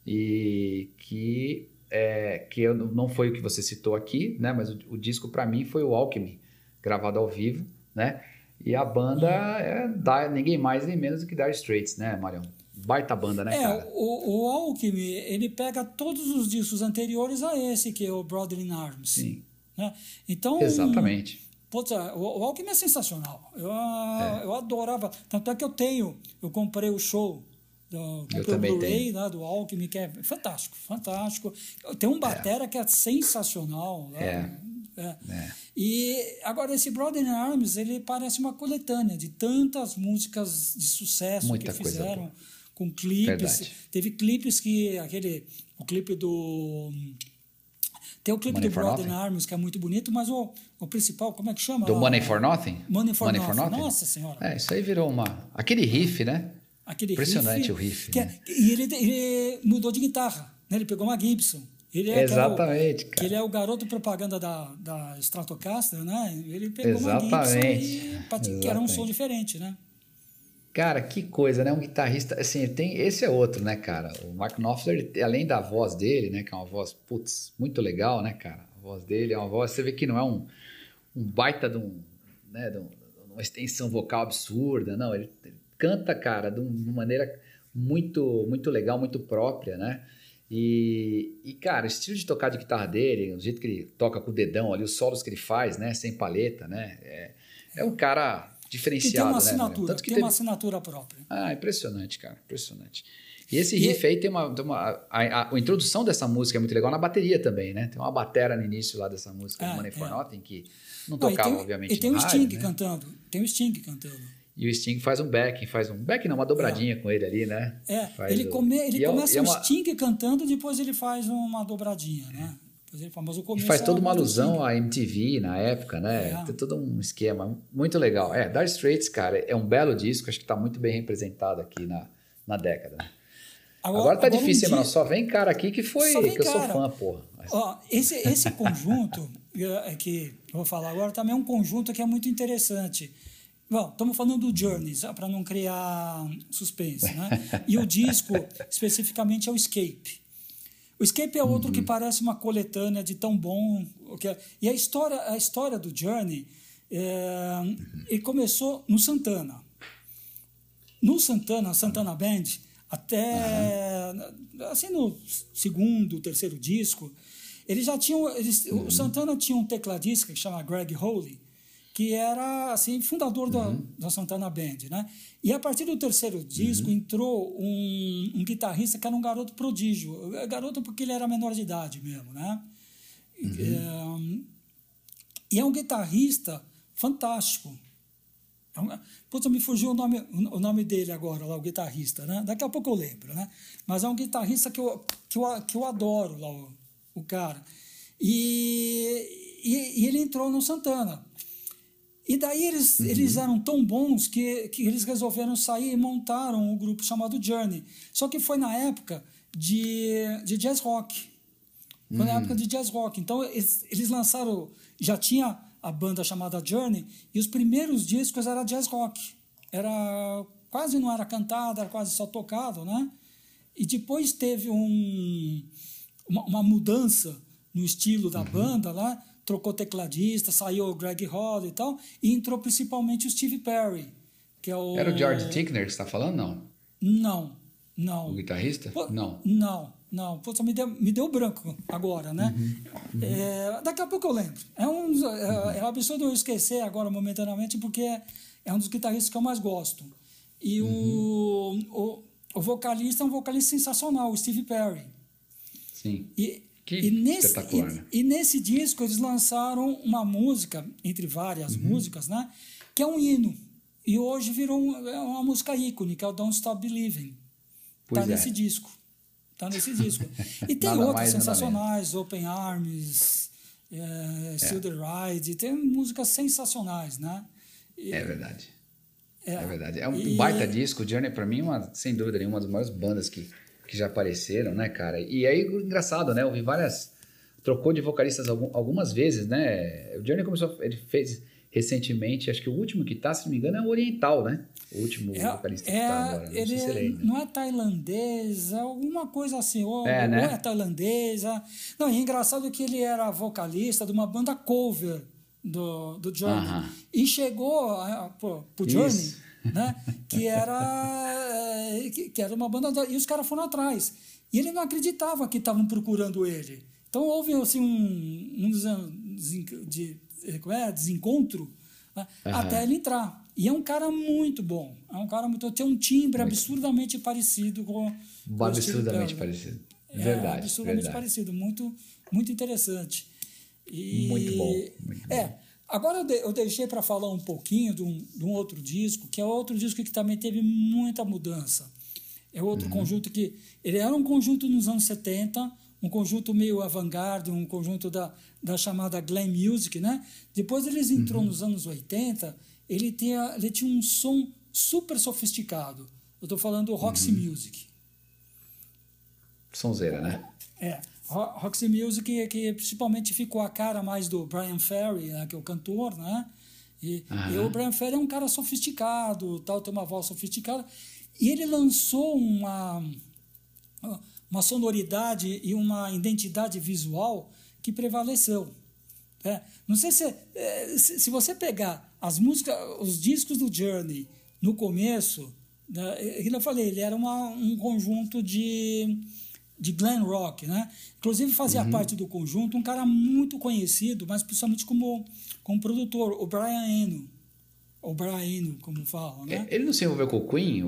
E que, é, que eu, não foi o que você citou aqui, né? Mas o, o disco para mim foi o Alchemy, gravado ao vivo, né? E a banda é da, ninguém mais nem menos do que Dire Straits, né, Marião? Baita banda, né, É, cara? o, o Alchemy, ele pega todos os discos anteriores a esse, que é o Brother in Arms. Sim, Né? Então, exatamente. Putz, o, o Alckmin é sensacional. Eu, É. eu adorava. Tanto é que eu tenho, eu comprei o show, do, o também Blu-ray né, do Alckmin, que é fantástico, fantástico. Tem um batera que é sensacional. né? É. É. É. E agora esse Brother in Arms, ele parece uma coletânea de tantas músicas de sucesso Muita que coisa fizeram boa. Com clipes. Verdade. Teve clipes que aquele o clipe do tem o clipe Money do for Brother Nothing? Arms que é muito bonito, mas o, o principal, como é que chama? Do lá? Money for Nothing? Money for Nothing. Nossa Senhora. É, isso aí virou uma. Aquele riff, né? Aquele Impressionante o riff, que é- né? e ele, ele mudou de guitarra. Né? Ele pegou uma Gibson Ele é Exatamente, cara. Ele é o garoto propaganda da, da Stratocaster, né? Ele pegou Exatamente. uma Gibson e que era um som diferente, né? Cara, que coisa, né? Um guitarrista, assim, tem, esse é outro, né, cara? O Mark Knopfler, além da voz dele, né, que é uma voz, putz, muito legal, né, cara? A voz dele é uma voz, você vê que não é um, um baita de, um, né, de, um, de uma extensão vocal absurda, não, ele, ele canta, cara, de uma maneira muito, muito legal, muito própria, né? E, e, cara, o estilo de tocar de guitarra dele, o jeito que ele toca com o dedão ali, os solos que ele faz, né, sem paleta, né? É, é um cara diferenciado, que tem uma né, assinatura, que tem teve... uma assinatura própria. Ah, impressionante, cara, impressionante. E esse riff e... aí tem uma. Tem uma a, a, a, introdução dessa música é muito legal na bateria também, né? Tem uma batera no início lá dessa música, é, Money for é. Nothing, que não tocava, tem, obviamente. E tem o rádio, Sting né? cantando. Tem o Sting cantando. E o Sting faz um back, faz um back não, uma dobradinha é. com ele ali, né? É, ele, come, ele e começa é, o uma... Sting cantando, depois ele faz uma dobradinha, né? Mas o começo e faz é toda uma alusão à MTV na época, né? É. Tem todo um esquema muito legal. É, Dire Straits, cara, é um belo disco, acho que está muito bem representado aqui na, na década. Agora, agora tá agora difícil, um dia... mano. Só vem cara aqui que foi que eu cara. sou fã, porra. Mas... Ó, esse, esse conjunto é que eu vou falar agora também é um conjunto que é muito interessante. Bom, estamos falando do Journeys, para não criar suspense, né? E o disco, especificamente, é o Escape. O Escape é outro uhum. que parece uma coletânea de tão bom. Que é, e a história, a história do Journey é, uhum. começou no Santana. No Santana, Santana Band, até uhum. assim no segundo, terceiro disco, eles já tinham. Eles, O Santana tinha um tecladista que chama Greg Holy, que era assim fundador da, uhum. da Santana Band, né? E a partir do terceiro disco uhum. entrou um, um, guitarrista que era um garoto prodígio, garoto porque ele era menor de idade mesmo, né? Uhum. É, e é um guitarrista fantástico. É um, putz, me fugiu o nome, o nome dele agora, lá, o guitarrista, né? Daqui a pouco eu lembro, né? Mas é um guitarrista que eu, que eu, que eu adoro, lá, o, o cara. E, e, e ele entrou no Santana. E daí eles, uhum. eles eram tão bons que, que eles resolveram sair e montaram um grupo chamado Journey. Só que foi na época de, de jazz rock. Foi uhum. na época de jazz rock. Então eles, eles lançaram. Já tinha a banda chamada Journey e os primeiros discos era jazz rock. Era quase não era cantado, era quase só tocado, né? E depois teve um, uma, uma mudança no estilo da uhum. banda lá trocou tecladista, saiu o Greg Hall e tal, e entrou principalmente o Steve Perry, que é o... Era o George Tickner que você está falando, não? Não, não. O guitarrista? Pô, não. Não, não. Pô, me deu, me deu branco agora, né? Uhum, uhum. É, daqui a pouco eu lembro. É um, é, é um absurdo eu esquecer agora momentaneamente, porque é, é um dos guitarristas que eu mais gosto. E uhum. o, o, o vocalista é um vocalista sensacional, o Steve Perry. Sim. E que e nesse, e, né? e, nesse disco eles lançaram uma música, entre várias uhum. músicas, né? Que é um hino. E hoje virou um, é uma música ícone, que é o Don't Stop Believing. Pois tá é. nesse disco. Tá nesse disco. E tem outras mais, sensacionais, Open Arms, é, Still the Ride, tem músicas sensacionais, né? E, é verdade. É, é, verdade. É um e... baita disco. O Journey, para mim, uma, sem dúvida nenhuma, uma das maiores bandas que que já apareceram, né, cara? E aí, engraçado, né? Eu vi várias. Trocou de vocalistas algumas vezes, né? O Johnny começou. Ele fez recentemente, acho que o último que tá, se não me engano, é o Oriental, né? O último é, vocalista é, que tá agora. Não, ele, se lembra. não é tailandês, é alguma coisa assim. Ou é, ou né? é tailandesa. Não, e é engraçado que ele era vocalista de uma banda cover do, do Johnny. Aham. E chegou a, pro, pro Johnny. Isso. Né? que era que, que era uma banda e os caras foram atrás e ele não acreditava que estavam procurando ele então houve assim um, um de, como é? desencontro né? Aham. até ele entrar e é um cara muito bom é um cara muito tem um timbre Muito. absurdamente parecido com, com Absurdamente Perry. parecido. É, Verdade. absurdamente verdade. parecido muito muito interessante e, Muito bom, muito bom. Agora eu, de, eu deixei para falar um pouquinho de um, de um, outro disco, que é outro disco que também teve muita mudança. É outro Uhum. conjunto que. Ele era um conjunto nos anos 70, um conjunto meio avant-garde, um conjunto da, da chamada glam music, né? Depois eles entrou Uhum. nos anos 80, ele tinha, ele tinha um som super sofisticado. Eu estou falando do Roxy Uhum. Music. Sonzeira, né? É. Roxy Music, que, principalmente ficou a cara mais do Brian Ferry, né, que é o cantor, né? E, e, o Brian Ferry é um cara sofisticado, tal, tem uma voz sofisticada. E ele lançou uma, uma sonoridade e uma identidade visual que prevaleceu. É, não sei se, é, se, se você pegar as músicas, os discos do Journey no começo, né, eu falei, ele era uma, um conjunto de de glam rock, né? Inclusive fazia uhum. parte do conjunto um cara muito conhecido, mas principalmente como, como produtor, o Brian Eno. O Brian Eno, como falam, né? Ele não se envolveu com o Queen?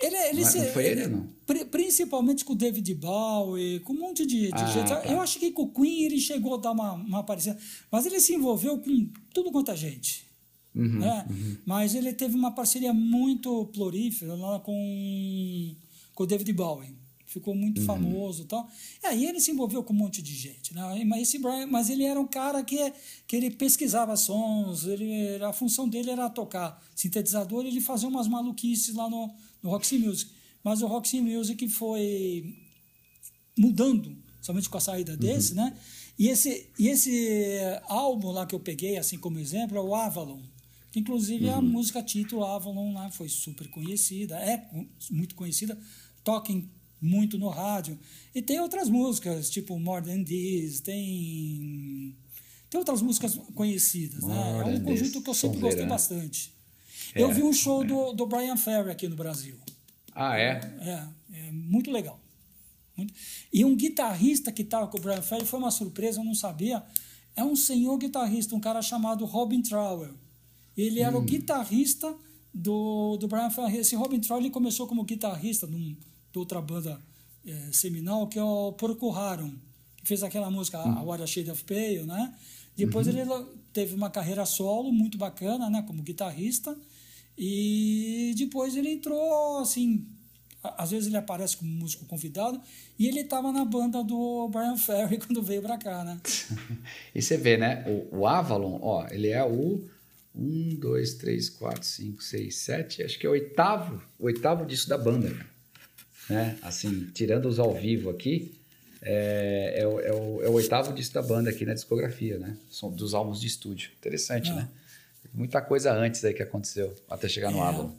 Ele, ele não, se, não foi ele, não? Principalmente com o David Bowie, com um monte de, de ah, gente. Tá. Eu acho que com o Queen ele chegou a dar uma, uma aparição. Mas ele se envolveu com tudo quanto a gente. Uhum, né? Uhum. Mas ele teve uma parceria muito florífera lá com, com o David Bowie ficou muito uhum. famoso e tal. E aí ele se envolveu com um monte de gente, né? Mas, esse Brian, mas ele era um cara que, que ele pesquisava sons, ele, a função dele era tocar sintetizador e ele fazia umas maluquices lá no, no Roxy Music. Mas o Roxy Music foi mudando, somente com a saída uhum. desse, né? E esse, e esse álbum lá que eu peguei, assim como exemplo, é o Avalon. Que inclusive uhum. a música título Avalon lá foi super conhecida, é muito conhecida, em muito no rádio. E tem outras músicas, tipo More Than This, tem. Tem outras músicas conhecidas, né? É um conjunto que eu sempre gostei bastante. É, eu vi um show é. do, do Brian Ferry aqui no Brasil. Ah, é? É, é muito legal. Muito. E um guitarrista que estava com o Brian Ferry foi uma surpresa, eu não sabia. É um senhor guitarrista, um cara chamado Robin Trower. Ele era hum. o guitarrista do, do Brian Ferry. Esse Robin Trower começou como guitarrista num, de outra banda é, seminal, que é o Porco Harum, que fez aquela música uhum. A a Shade of Pale, né? Depois uhum. ele teve uma carreira solo muito bacana, né? Como guitarrista. E depois ele entrou, assim... Às vezes ele aparece como músico convidado e ele estava na banda do Brian Ferry quando veio para cá, né? e você vê, né? O, o Avalon, ó, ele é o 1, 2, 3, 4, 5, 6, 7, acho que é o oitavo, o oitavo disco da banda, cara né? Assim, tirando os ao vivo aqui, é, é, o, é, o, é o oitavo disco da banda aqui na discografia, né? São dos álbuns de estúdio. Interessante, né? Muita coisa antes aí que aconteceu, até chegar no é. Avalon.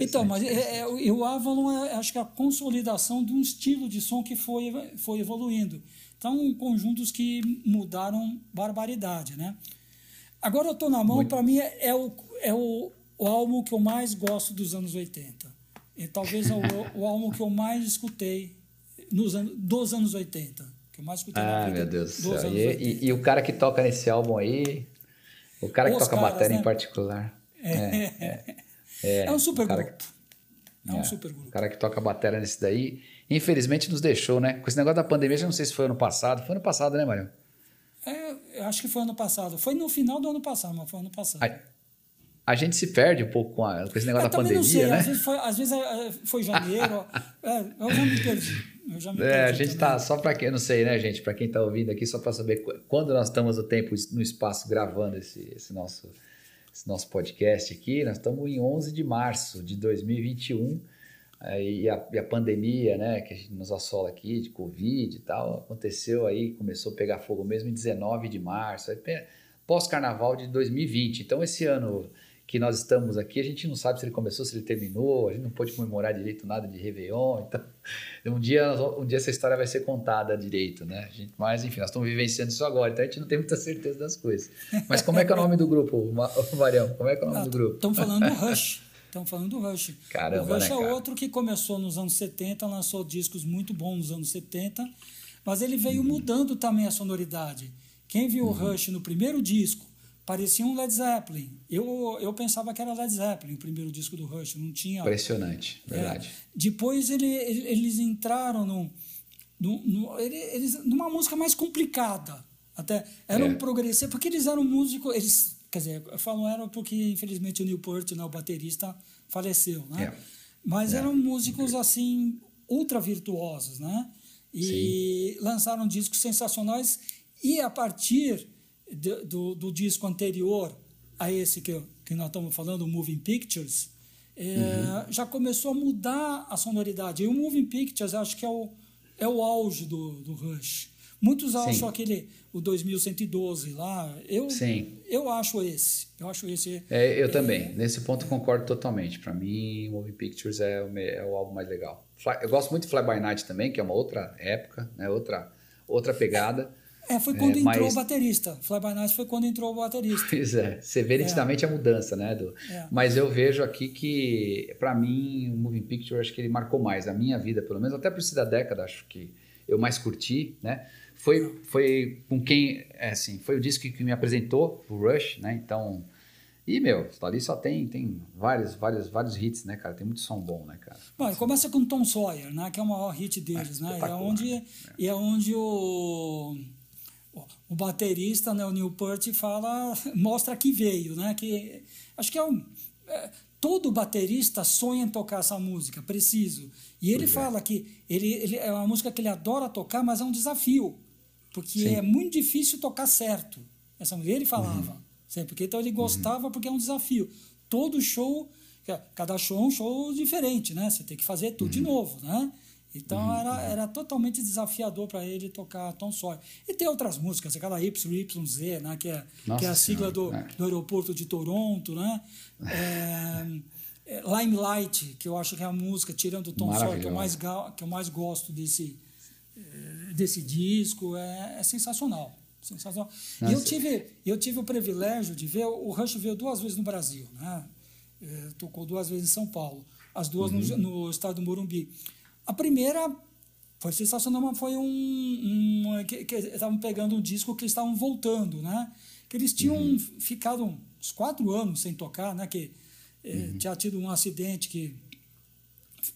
Então, mas é, é, o Avalon é, acho que é a consolidação de um estilo de som que foi, foi evoluindo. Então, conjuntos que mudaram barbaridade, né? Agora eu tô na mão, para mim é, é, o, é o, o álbum que eu mais gosto dos anos 80. E talvez é o, o álbum que eu mais escutei nos anos, dos anos 80. Que eu mais escutei ah, meu Deus do céu. E, e, e, o cara que toca nesse álbum aí, o cara que Os toca caras, bateria né? em particular. É, é, é, é, é um super grupo. Que, é um super grupo. O cara que toca bateria nesse daí, infelizmente nos deixou, né? Com esse negócio da pandemia, já não sei se foi ano passado. Foi ano passado, né, Mário? É, eu acho que foi ano passado. Foi no final do ano passado, mas foi ano passado. Aí, a gente se perde um pouco com, a, com esse negócio eu da pandemia, não sei. né? Às vezes foi, às vezes é, foi janeiro. é, eu já me perdi. Eu já me é, perdi a gente também. tá só para quem não sei, né, gente? Para quem está ouvindo aqui, só para saber quando nós estamos no tempo, no espaço gravando esse, esse nosso esse nosso podcast aqui, nós estamos em 11 de março de 2021 e a, e a pandemia, né, que nos assola aqui de Covid e tal, aconteceu aí, começou a pegar fogo mesmo em 19 de março, pós-carnaval de 2020. Então esse ano que nós estamos aqui, a gente não sabe se ele começou, se ele terminou, a gente não pôde comemorar direito nada de Réveillon, então um dia, um dia essa história vai ser contada direito, né? Gente, mas enfim, nós estamos vivenciando isso agora, então a gente não tem muita certeza das coisas. Mas como é que é o nome do grupo, Marião? Como é que é o nome ah, do grupo? Estamos falando do Rush. Estamos falando do Rush. Caramba, o Rush né, é outro que começou nos anos 70, lançou discos muito bons nos anos 70, mas ele veio uhum. mudando também a sonoridade. Quem viu uhum. o Rush no primeiro disco, parecia um Led Zeppelin. Eu, eu pensava que era Led Zeppelin, o primeiro disco do Rush, não tinha... Impressionante, é. verdade. Depois ele, eles entraram no, no, no, eles, numa música mais complicada, até. Era é. um progressivo, porque eles eram músicos, eles, quer dizer, eu falo eram porque infelizmente o Newport, né, o baterista, faleceu, né? É. Mas é. eram músicos assim ultra virtuosos, né? E Sim. lançaram discos sensacionais e a partir do, do, do, disco anterior a esse que, que nós estamos falando, Moving Pictures, é, uhum. já começou a mudar a sonoridade. E o Moving Pictures acho que é o, é o auge do, do Rush. Muitos acham Sim. aquele o 2112 lá. Eu, Sim. eu acho esse. Eu acho esse. É, eu é, também. Nesse ponto concordo totalmente. Para mim, Moving Pictures é o, é o álbum mais legal. Eu gosto muito de Fly By Night também, que é uma outra época, né? outra, outra pegada. É, foi quando é, entrou mas... o baterista. Fly By Night foi quando entrou o baterista. Pois é, você vê nitidamente é. a mudança, né? Do... É. Mas eu vejo aqui que, para mim, o Moving Picture, acho que ele marcou mais, a minha vida, pelo menos, até por ser da década, acho que eu mais curti, né? Foi, foi com quem, é assim, foi o disco que me apresentou o Rush, né? Então, e, meu, ali só tem, tem vários, vários, vários hits, né, cara? Tem muito som bom, né, cara? Bom, começa com Tom Sawyer, né? Que é o maior hit deles, é, né? É onde, né? é. é onde o, o baterista, né, o Neil Peart, fala, mostra que veio, né? Que, acho que é um... É, todo baterista sonha em tocar essa música, preciso. E ele pois é. fala é. que ele, ele, é uma música que ele adora tocar, mas é um desafio. Porque Sim. é muito difícil tocar certo. Essa mulher ele falava. Uhum. Sempre, porque então ele gostava uhum. porque é um desafio. Todo show, cada show é um show diferente, né? Você tem que fazer tudo uhum. de novo, né? Então uhum. era, era totalmente desafiador para ele tocar Tom Sawyer. E tem outras músicas, aquela YYZ, né? que, é, que é a sigla do, é. do aeroporto de Toronto, né? É, é, Limelight, que eu acho que é a música, tirando o Tom Sawyer, que eu mais, que eu mais gosto desse, desse disco é, é sensacional. sensacional. E eu tive, eu tive o privilégio de ver, o Rush veio duas vezes no Brasil, né? É, tocou duas vezes em São Paulo, as duas uhum. no, no estado do Morumbi. A primeira foi sensacional, mas foi um. um que, que estavam pegando um disco que eles estavam voltando, né? Que eles tinham uhum. ficado uns quatro anos sem tocar, né? Que eh, uhum. tinha tido um acidente que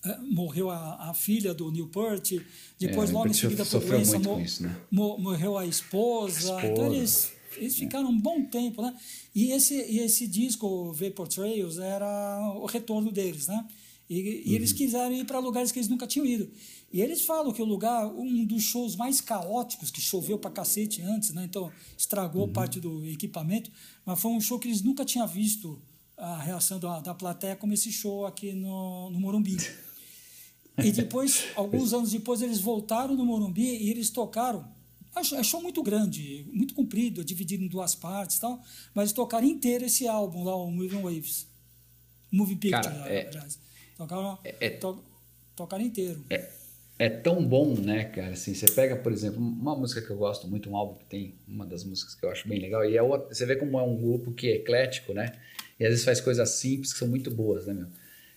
é, morreu a, a, filha do Newport, depois é, logo em seguida por doença né? morreu a esposa. a esposa. Então eles, eles é. ficaram um bom tempo, né? E esse, e esse disco, Vapor Trails, era o retorno deles, né? E, uhum. e eles uhum. quiseram ir para lugares que eles nunca tinham ido. E eles falam que o lugar, um dos shows mais caóticos, que choveu para cacete antes, né? Então estragou uhum. parte do equipamento, mas foi um show que eles nunca tinham visto a reação da, da plateia como esse show aqui no, no Morumbi. E depois, alguns anos depois, eles voltaram no Morumbi e eles tocaram. É show muito grande, muito comprido, dividido em duas partes e tal, mas eles tocaram inteiro esse álbum lá, o Moving Waves. Moving Picture, Cara, é, aliás. Tocaram, é, é, to, tocaram inteiro. É, é tão bom, né, cara? Assim, você pega, por exemplo, uma música que eu gosto muito, um álbum que tem uma das músicas que eu acho bem legal, e é outra, você vê como é um grupo que é eclético, né? E às vezes faz coisas simples que são muito boas, né, meu?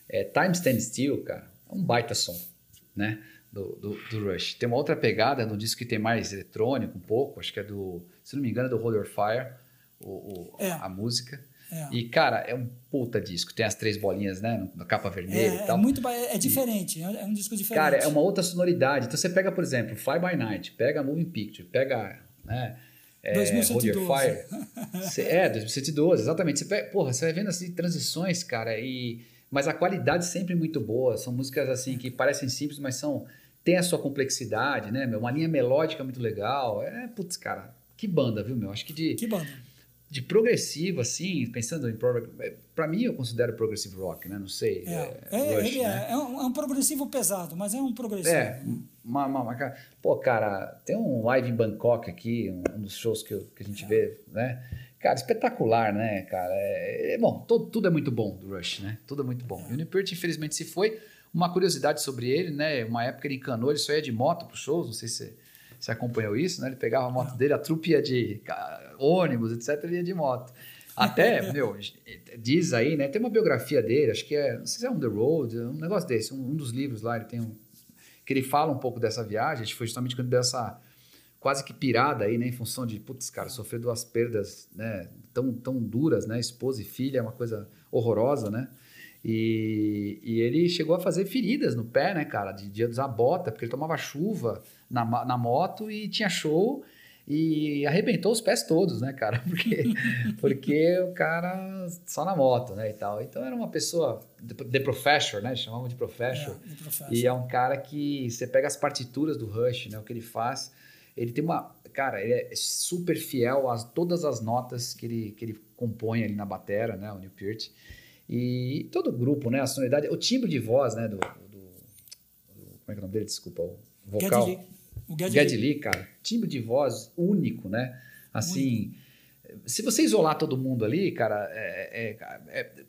É, Time Stand Still, cara, é um baita som, né? Do, do, do, Rush. Tem uma outra pegada no disco que tem mais eletrônico, um pouco, acho que é do, se não me engano, é do Hold Your Fire, o, o é. a música. É. E, cara, é um puta disco. Tem as três bolinhas, né? Na capa vermelha é, e tal. É, muito, é diferente, é um disco diferente. Cara, é uma outra sonoridade. Então você pega, por exemplo, Fly By Night, pega Moving Picture, pega, né? É, 2112. é, 2012, exatamente. Você, pega, porra, você vai vendo assim transições, cara, e mas a qualidade sempre muito boa. São músicas assim que parecem simples, mas são tem a sua complexidade, né, meu? Uma linha melódica muito legal. É, putz, cara, que banda, viu, meu? Acho que de Que banda? De progressivo, assim, pensando em para mim eu considero progressive rock, né? Não sei. É, é, é Rush, ele né? é, é um, é, um, progressivo pesado, mas é um progressivo. É, uma, uma, uma, pô, cara, tem um live em Bangkok aqui, um, um dos shows que, eu, que a gente é. vê, né? Cara, espetacular, né, cara? É, é bom, todo, tudo é muito bom do Rush, né? Tudo é muito bom. E o Newport, infelizmente, se foi. Uma curiosidade sobre ele, né? Uma época ele encanou, ele só ia de moto para shows, não sei se você acompanhou isso, né? Ele pegava a moto dele, a trupe ia de ônibus, etc, ele ia de moto. Até, meu, diz aí, né? Tem uma biografia dele, acho que é, não sei se é On the Road, um negócio desse, um, um dos livros lá, ele tem um. que ele fala um pouco dessa viagem, acho que foi justamente quando deu essa quase que pirada aí, né, em função de, putz, cara, sofrer duas perdas, né, tão, tão duras, né, esposa e filha, é uma coisa horrorosa, né, e, e ele chegou a fazer feridas no pé, né, cara, de, de usar bota, porque ele tomava chuva na, na moto e tinha show e arrebentou os pés todos, né, cara, porque, porque o cara só na moto, né, e tal, então era uma pessoa, the professor, né, chamavam de professor, é, professor, e é um cara que, você pega as partituras do Rush, né, o que ele faz, ele tem uma. Cara, ele é super fiel a todas as notas que ele, que ele compõe ali na batera, né? O Neil Peart. E todo o grupo, né? A sonoridade, o timbre de voz, né? Do, do, do como é que é o nome dele? Desculpa, o vocal. Geddy Lee. O. Lee, cara, timbre de voz único, né? Assim, se você isolar todo mundo ali, cara, é, é, é,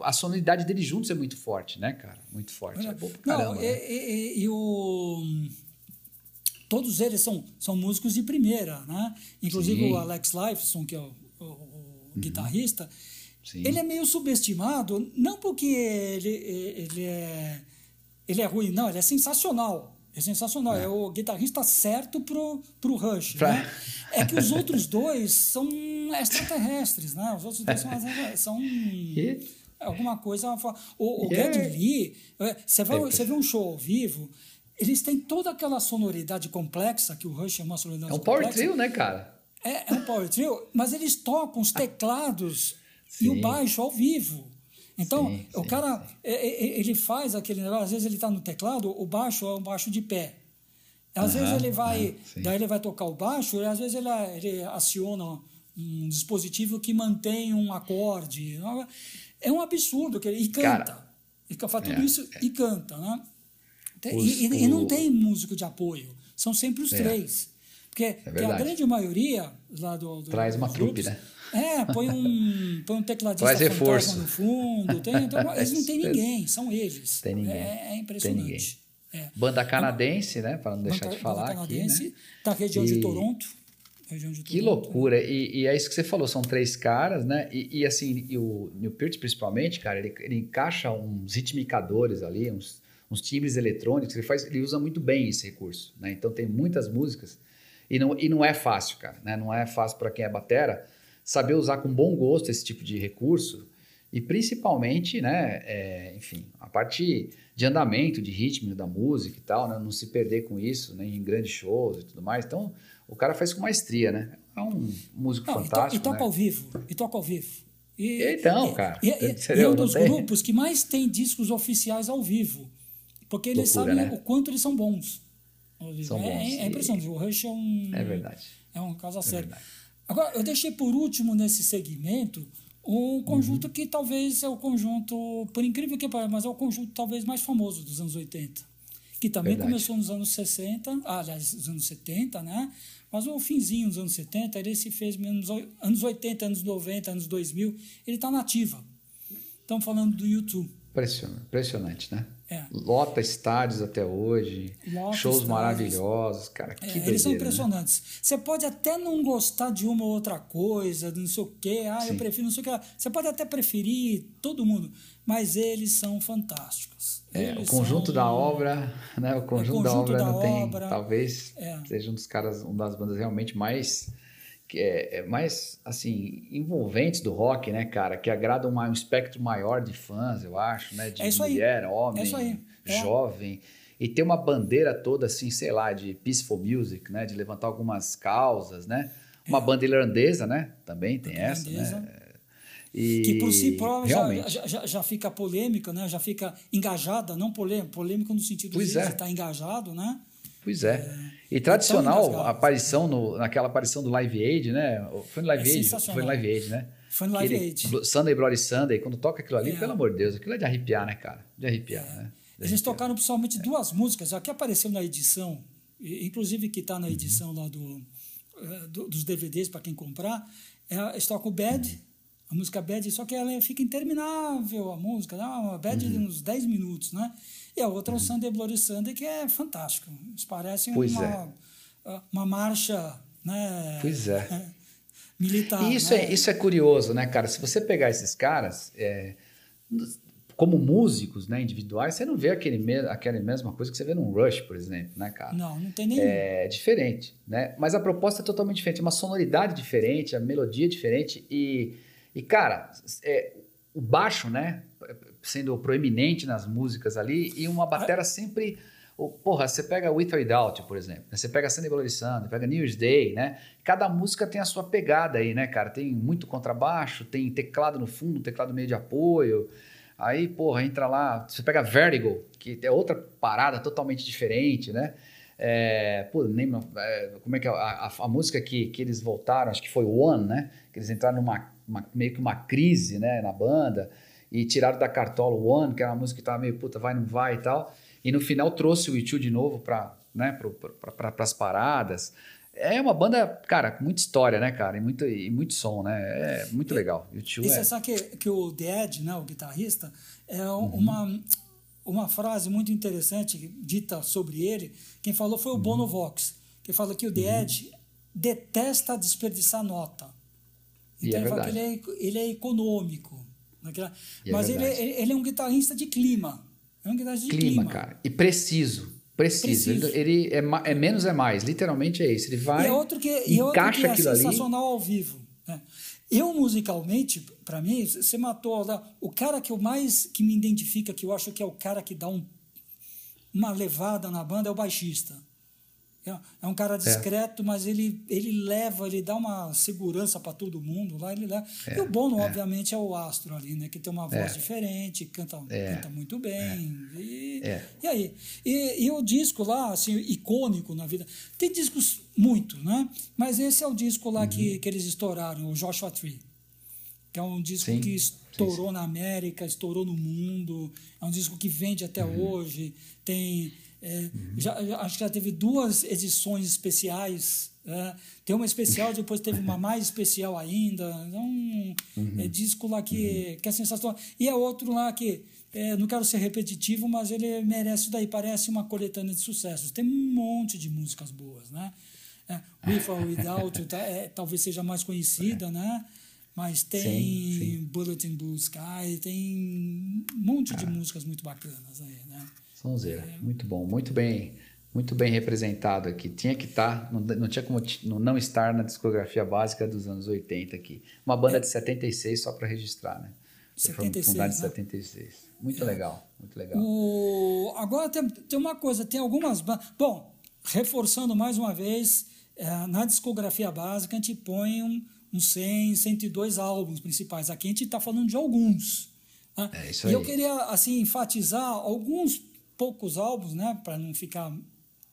a sonoridade deles juntos é muito forte, né, cara? Muito forte. É, bom caramba, Não, né? e, e, e, o... Todos eles são, são músicos de primeira, né? Inclusive Sim. o Alex Lifeson, que é o, o, o uhum. guitarrista, Sim. ele é meio subestimado, não porque ele, ele, é, ele é ruim, não, ele é sensacional. É sensacional. É, é o guitarrista certo pro, pro Rush. Pra... Né? É que os outros dois são extraterrestres, né? Os outros dois são, são alguma coisa. O, o yeah. Geddy Lee, é, você, vai, você vê um show ao vivo, eles têm toda aquela sonoridade complexa que o Rush é uma sonoridade É um power trio, né, cara? É, é um power trio, mas eles tocam os teclados e o baixo ao vivo. Então, sim, o sim, cara, sim. ele faz aquele negócio, às vezes ele está no teclado, o baixo é um baixo de pé. Às uhum, vezes ele vai, é, daí ele vai tocar o baixo, e às vezes ele, ele aciona um dispositivo que mantém um acorde. É um absurdo. que E canta. Cara, e faz tudo é, isso é. e canta, né? Os, e, e, não tem músico de apoio. São sempre os é. três. Porque, é a grande maioria lá do. do Traz uma trupe, né? É, põe um, põe um tecladista Faz reforço. no fundo. Tem, então, eles não tem ninguém, são eles. Tem ninguém. É, é impressionante. É. Banda canadense, né? Para não deixar banda, de falar banda canadense, aqui, né? da região e... de Toronto. Que loucura! E, e, é isso que você falou, são três caras, né? E, e assim, e o Neil Peart, principalmente, cara, ele, ele encaixa uns ritmicadores ali, uns, uns timbres eletrônicos, ele, faz, ele usa muito bem esse recurso, né? Então tem muitas músicas e não, e não é fácil, cara, né? Não é fácil para quem é batera saber usar com bom gosto esse tipo de recurso e principalmente, né, é, enfim, a parte de andamento, de ritmo da música e tal, né, não se perder com isso, né, em grandes shows e tudo mais. Então, o cara faz com maestria, né? É um músico não, fantástico. E, to, e toca né? ao vivo, e toca ao vivo. E, então, cara. E, e, e é um dos grupos que mais tem discos oficiais ao vivo. Porque eles Loucura, sabem né? o quanto eles são bons. São é, bons. É, é impressionante. O Rush é um. É verdade. É um caso a é sério. Verdade. Agora, eu deixei por último nesse segmento um conjunto uhum. que talvez é o conjunto, por incrível que pareça, mas é o conjunto talvez mais famoso dos anos 80. Que também Verdade. começou nos anos 60, ah, aliás, nos anos 70, né? Mas o finzinho dos anos 70, ele se fez nos anos 80, anos 90, anos 2000, ele está nativa. Estamos falando do YouTube. Impressionante, né? É. Lota estádios até hoje, Lota shows estádios. maravilhosos, cara. Que é, doideira, eles são né? impressionantes. Né? Você pode até não gostar de uma ou outra coisa, não sei o quê, ah, Sim. eu prefiro não sei o que. Você pode até preferir todo mundo, mas eles são fantásticos. É, o conjunto são... da obra, né? O conjunto, o conjunto da obra da não obra, tem, talvez é. seja um dos caras, uma das bandas realmente mais que é, é, mais assim envolventes do rock, né, cara, que agrada um, um espectro maior de fãs, eu acho, né, de é mulher, aí. homem, é jovem. E ter uma bandeira toda assim, sei lá, de peaceful music, né, de levantar algumas causas, né? Uma é. banda irlandesa, né? Também tem essa, né? E que por si própria já, já, já, fica polêmica, né? Já fica engajada, não polêmico, polêmico no sentido pois de é. estar engajado, né? Pois é. é. E tradicional, a aparição no, naquela aparição do Live Aid, né? Foi no Live é Aid? Foi no Live Aid, né? Foi no Live Aid. Sunday Bloody Sunday, quando toca aquilo ali, é. pelo amor de Deus, aquilo é de arrepiar, né, cara? De arrepiar, é. né? De Eles tocaram principalmente duas músicas, a que apareceu na edição, inclusive que está na edição uhum. lá do, eh, do, dos DVDs para quem comprar, é, eles tocam Bad, uhum. A música Bad, só que ela fica interminável, a música, né? uma Bad uhum. de uns 10 minutos, né? E a outra é o uhum. Sunday Bloody Sunday, que é fantástico. Eles parecem pois uma, é. Uma marcha né, pois é. militar. E isso, né? é, isso é curioso, né, cara? Se você pegar esses caras, é, como músicos né, individuais, você não vê aquele, aquela mesma coisa que você vê num Rush, por exemplo, né, cara? Não, não tem nenhum. É diferente, né? Mas a proposta é totalmente diferente, é uma sonoridade diferente, a melodia é diferente e, e cara, é, o baixo, né? sendo proeminente nas músicas ali e uma batera sempre porra, você pega With or Without, por exemplo, né? você pega Sunday Bloody Sunday, pega New Year's Day, né? Cada música tem a sua pegada aí, né, cara? Tem muito contrabaixo, tem teclado no fundo, teclado meio de apoio. Aí, porra, entra lá, você pega Vertigo, que é outra parada totalmente diferente, né? É, pô, nem, é, como é que é? A, a, a, música que, que eles voltaram, acho que foi One, né? Que eles entraram numa uma, meio que uma crise, né, na banda e tiraram da cartola One, que era uma música que tava meio puta, vai, não vai e tal. E no final trouxe o YouTube de novo para né, para pra, as paradas. É uma banda, cara, com muita história, né, cara? E muito, e muito som, né? É muito legal. E, e você é... sabe que, que o The Ed, né, o guitarrista, é uhum. uma, uma frase muito interessante dita sobre ele. Quem falou foi o uhum. Bono Vox, que fala que o The uhum. Ed detesta desperdiçar nota. É então ele fala que ele é, ele é econômico. Naquela... É mas ele, ele é um guitarrista de clima. É um guitarrista de clima. clima. cara. E preciso. Preciso. Preciso. Ele, ele é, é, menos é mais. Literalmente é isso. Ele vai. E é outro que, e outro que é sensacional ali. ao vivo. Né? Eu, musicalmente, para mim, você matou. O cara que eu mais que me identifica, que eu acho que é o cara que dá um, uma levada na banda, é o baixista. É, é um cara é. discreto, é. mas ele, ele leva, ele dá uma segurança para todo mundo lá. Ele leva. É. E o Bono, é. obviamente, é o astro ali, né? Que tem uma voz diferente, canta, canta muito bem. E, e aí? E, e o disco lá, assim, icônico na vida. Tem discos muito, né? Mas esse é o disco lá uhum. que, que eles estouraram, o Joshua Tree. Que é um disco sim, que estourou sim, sim. na América, estourou no mundo. É um disco que vende até uhum. hoje. Tem é, uhum. já, já, acho que já teve duas edições especiais. É, tem uma especial, depois teve uma mais especial ainda. Então, uhum. é disco lá que, uhum. que é sensacional. E é outro lá que, é, não quero ser repetitivo, mas ele merece daí. Parece uma coletânea de sucessos. Tem um monte de músicas boas, né? É, With or Without tá, é, talvez seja mais conhecida, né? Mas tem sim, sim. Bulletin Blue Sky, tem um monte de ah. músicas muito bacanas aí, né? Sonzeira. Muito bom, muito bem, muito bem representado aqui. Tinha que estar, tá, não, não tinha como não estar na discografia básica dos anos 80 aqui. Uma banda é. de 76 só para registrar, né? 76, fundada em 76. Muito é. legal, muito legal. O... Agora tem, tem uma coisa, tem algumas bandas. Bom, reforçando mais uma vez, é, na discografia básica a gente põe um, um 100, 102 álbuns principais. Aqui a gente está falando de alguns. Né? É isso aí. E eu queria assim enfatizar alguns poucos álbuns, né, para não ficar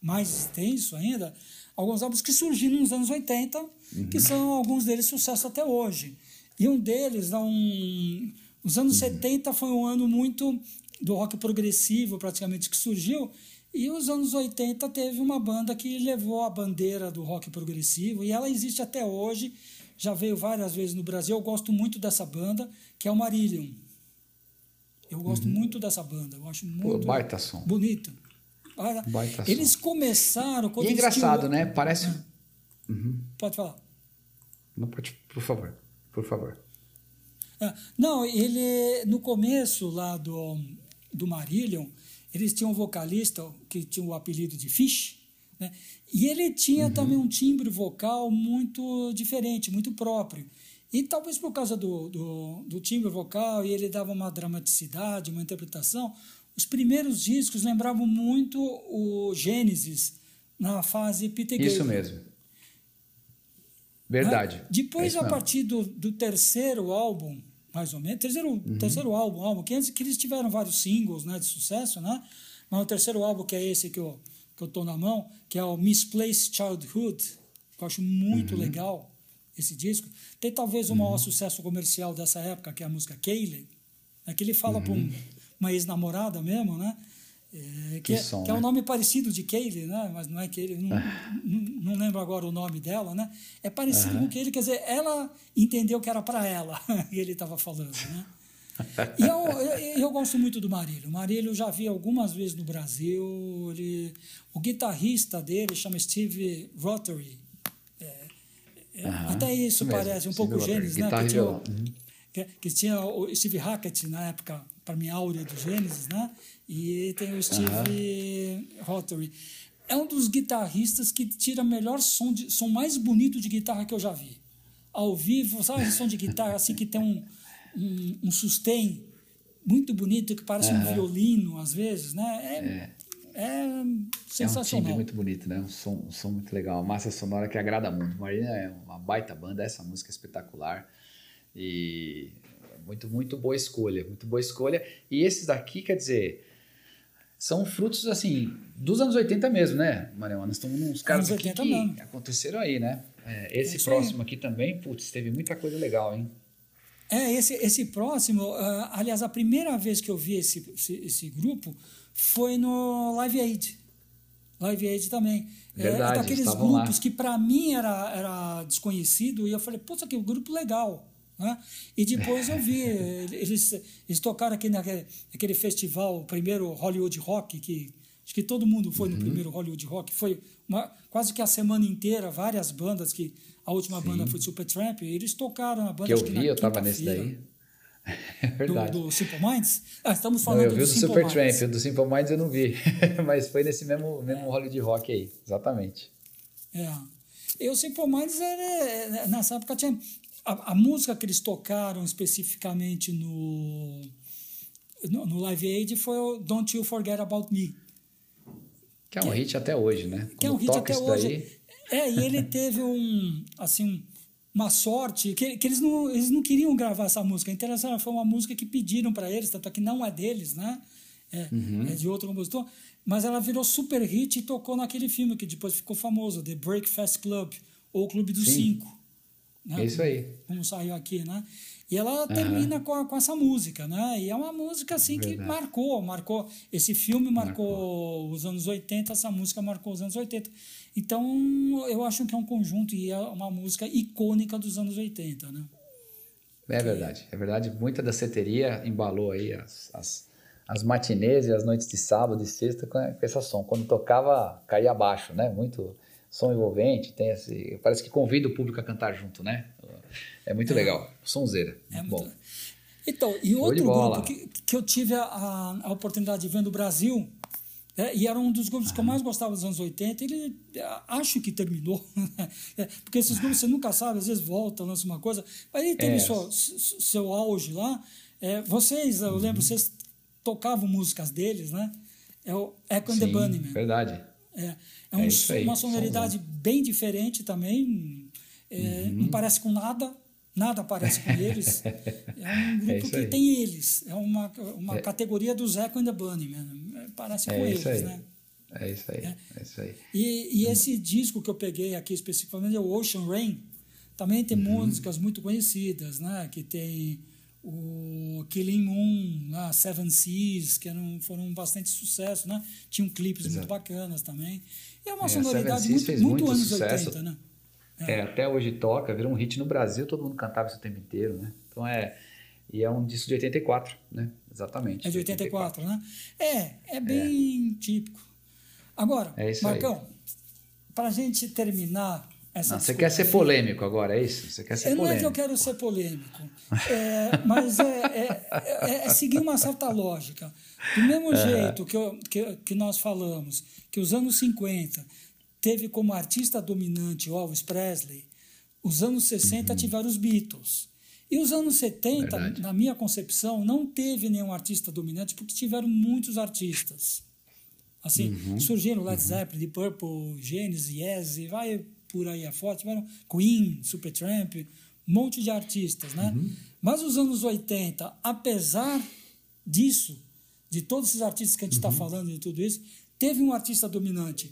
mais extenso ainda, alguns álbuns que surgiram nos anos 80, uhum. que são alguns deles sucesso até hoje. E um deles, um, os anos uhum. 70 foi um ano muito do rock progressivo, praticamente, que surgiu, e os anos 80 teve uma banda que levou a bandeira do rock progressivo, e ela existe até hoje, já veio várias vezes no Brasil. Eu gosto muito dessa banda, que é o Marillion. Eu gosto uhum. muito dessa banda. Eu acho muito Pô, baita som. bonita. Baita eles som. começaram. e é engraçado, tinham... né? Parece. Ah. Uhum. Pode falar. Não pode, por favor. Por favor. Ah, não, ele no começo lá do, do Marillion, eles tinham um vocalista que tinha o apelido de Fish, né? E ele tinha uhum. também um timbre vocal muito diferente, muito próprio. E talvez por causa do, do, do timbre vocal, e ele dava uma dramaticidade, uma interpretação, os primeiros discos lembravam muito o Gênesis na fase Peter Gabriel. Isso mesmo. Verdade. É? Depois, é a partir do, do terceiro álbum, mais ou menos, terceiro, uhum. terceiro álbum, álbum que, antes, que eles tiveram vários singles né, de sucesso, né? mas o terceiro álbum, que é esse que eu, que eu tô na mão, que é o Misplaced Childhood, que eu acho muito uhum. legal, esse disco. Tem talvez o maior uhum. sucesso comercial dessa época, que é a música Kaylee, né, que ele fala uhum. para um, uma ex-namorada mesmo, né? É, que, que, é, som, que é um né? nome parecido de Kaylee, né? mas não é Kaylee, não, não, não, lembro agora o nome dela, né? É parecido uhum. com Kaylee, quer dizer, ela entendeu que era para ela que ele estava falando, né? e eu, eu, eu, gosto muito do Marílio. O Marílio eu já vi algumas vezes no Brasil. Ele, o guitarrista dele chama Steve Rotary. Uhum, Até isso, isso parece um pouco Gênesis, né? Que tinha, uhum. que, que, tinha o Steve Hackett na época, para mim, áurea do Gênesis, né? E tem o Steve uhum. Rotary. É um dos guitarristas que tira melhor som, de, som mais bonito de guitarra que eu já vi. Ao vivo, sabe esse som de guitarra assim que tem um, um, um sustain muito bonito, que parece um violino às vezes, né? É, é é sensacional. É um timbre muito bonito, né? Um som, um som muito legal, uma massa sonora que agrada muito. Marina é uma baita banda, essa música é espetacular e muito, muito boa escolha, muito boa escolha. E esses daqui, quer dizer, são frutos, assim, dos anos 80 mesmo, né, Mariana? Nós estamos nos casos aqui que mesmo. aconteceram aí, né? É, esse é próximo aí. aqui também, putz, teve muita coisa legal, hein? É, esse, esse próximo, uh, aliás, a primeira vez que eu vi esse, esse, esse grupo foi no Live Aid. Live Aid também. É, Verdade, é daqueles grupos lá. que para mim era, era desconhecido e eu falei, puta, que grupo legal. Né? E depois eu vi, eles, eles tocaram aqui naquele, naquele festival, o primeiro Hollywood Rock, que acho que todo mundo foi uhum. no primeiro Hollywood Rock, foi uma, quase que a semana inteira, várias bandas, que a última Sim. banda foi Supertramp, eles tocaram a banda. Que eu vi, eu tava nesse daí. É verdade. Do, do, Simple Minds? Ah, estamos falando não, eu vi do, do Supertramp, o do Simple Minds eu não vi, mas foi nesse mesmo, mesmo é. Hollywood Rock aí, exatamente. É. E o Simple Minds, era, nessa época tinha a, a, música que eles tocaram especificamente no, no, no, Live Aid foi o Don't You Forget About Me. Que é um que hit até hoje, né? Que é um hit até hoje. Daí... É, e ele teve um, assim, uma sorte, que, que eles, não, eles não queriam gravar essa música. Interessante, foi uma música que pediram para eles, tanto é que não é deles, né? É, uhum. é de outro compositor. Mas ela virou super hit e tocou naquele filme que depois ficou famoso, The Breakfast Club, ou Clube dos Sim. Cinco. Né? É isso aí. Como saiu aqui, né? E ela termina com, a, com essa música, né? E é uma música assim Verdade. que marcou, marcou. Esse filme marcou, marcou, os anos 80, essa música marcou os anos 80. Então, eu acho que é um conjunto e é uma música icônica dos anos 80, né? É verdade, é verdade. Muita da seteria embalou aí as, as, as matinês e as noites de sábado e sexta com, com esse som. Quando tocava, caía abaixo, né? Muito som envolvente, tem esse, parece que convida o público a cantar junto, né? É muito é, legal, sonzeira. É bom. Muito... Então, e outro grupo que, que eu tive a, a oportunidade de ver no Brasil, é, e era um dos grupos ah. que eu mais gostava dos anos 80, ele acho que terminou, é, porque esses grupos você nunca sabe, às vezes volta, lança uma coisa, mas ele teve é. seu, seu auge lá. É, vocês, eu lembro, uhum. vocês tocavam músicas deles, né? É o Echo and the Bunnymen. Verdade. É, é, um, é uma sonoridade bem diferente também. É, uhum. Não parece com nada, nada parece com eles. É um grupo que aí. tem eles. É uma, uma é. categoria do Zeco and the Bunny, parece com eles, aí. né? É isso aí. É. é isso aí. E, e hum. esse disco que eu peguei aqui especificamente é o Ocean Rain. Também tem uhum. músicas muito conhecidas, né? Que tem o Killing Moon, né? Seven Seas, que eram, foram bastante sucesso, né? Tinham clipes Exato. muito bacanas também. E é uma é, sonoridade muito, muito, muito anos sucesso. 80, né? É. é. até hoje toca, virou um hit no Brasil, todo mundo cantava isso o tempo inteiro, né? Então é. E é um disco de 84, né? Exatamente. É de 84, 84. né? É, é bem é. típico. Agora, é Marcão, para a gente terminar essa Não, você quer ser polêmico agora, é isso? Você quer ser polêmico. Não é que eu quero ser polêmico, é, mas é, é, é, é, seguir uma certa lógica. Do mesmo jeito que, eu, que, que nós falamos que os anos 50 teve como artista dominante o Elvis Presley, os anos 60 uhum. tiveram os Beatles. E os anos 70, Verdade. na minha concepção, não teve nenhum artista dominante porque tiveram muitos artistas. Assim, uhum. surgiram Led uhum. Zeppelin, Deep Purple, Genesis, Yes, e vai por aí afora, tiveram Queen, Supertramp, um monte de artistas, né? Uhum. Mas os anos 80, apesar disso, de todos esses artistas que a gente está uhum. falando e tudo isso, teve um artista dominante.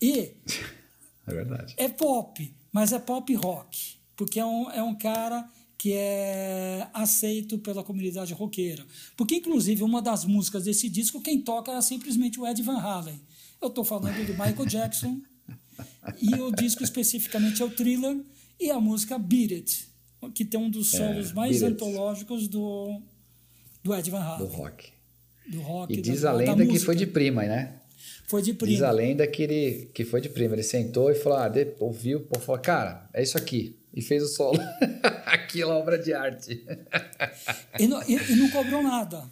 E é verdade. É pop, mas é pop rock, porque é um, é um cara que é aceito pela comunidade roqueira. Porque, inclusive, uma das músicas desse disco, quem toca é simplesmente o Ed Van Halen. Eu estou falando do Michael Jackson, e o disco especificamente é o Thriller e a música Beat It, que tem um dos é, solos é, mais antológicos do, do Ed Van Halen. Do rock. Do rock. E diz da, a lenda que foi de prima, né? Foi de prima. Diz a lenda que, ele, que foi de prima. Ele sentou e falou, ah, de, ouviu, falou, cara, é isso aqui. E fez o solo. Aquilo é obra de arte. e, não, e, e não cobrou nada.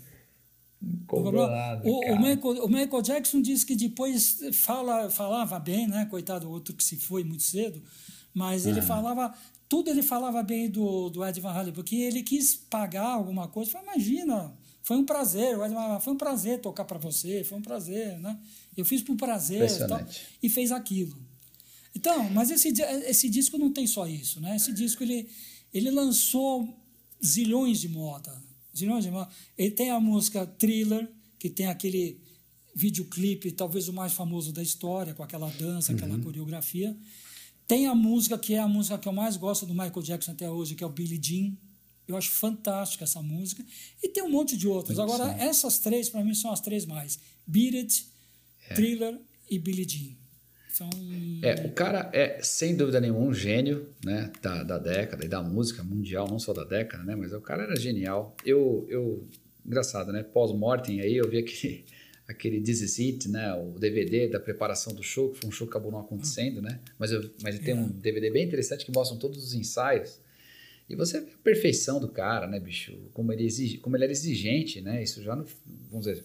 Cobrou nada, o, o, Michael, o, Michael, Jackson disse que depois fala, falava bem, né? Coitado, outro que se foi muito cedo, mas ele falava, tudo ele falava bem do, do Ed Van Halen, porque ele quis pagar alguma coisa. Falei, imagina, foi um prazer, o Ed Van Halen, foi um prazer tocar para você, foi um prazer, né? Eu fiz por prazer e, tal, e fez aquilo. Então, mas esse, esse disco não tem só isso, né? Esse disco ele, ele lançou zilhões de moda zilhões de Ele tem a música Thriller, que tem aquele videoclipe, talvez o mais famoso da história, com aquela dança, uhum. aquela coreografia. Tem a música que é a música que eu mais gosto do Michael Jackson até hoje, que é o Billie Jean. Eu acho fantástica essa música. E tem um monte de outras. Agora, essas três, para mim, são as três mais. Beat It. É. Thriller e Billie Jean. São... É, o cara é, sem dúvida nenhuma, um gênio né, da, da década e da música mundial, não só da década, né? Mas o cara era genial. Eu, eu engraçado, né? Pós-mortem aí, eu vi aquele, aquele This Is It, né? O DVD da preparação do show, que foi um show que acabou não acontecendo, né? Mas, eu, mas tem um DVD bem interessante que mostra todos os ensaios. E você vê a perfeição do cara, né, bicho? Como ele, exige, como ele era exigente, né? Isso já não, vamos dizer,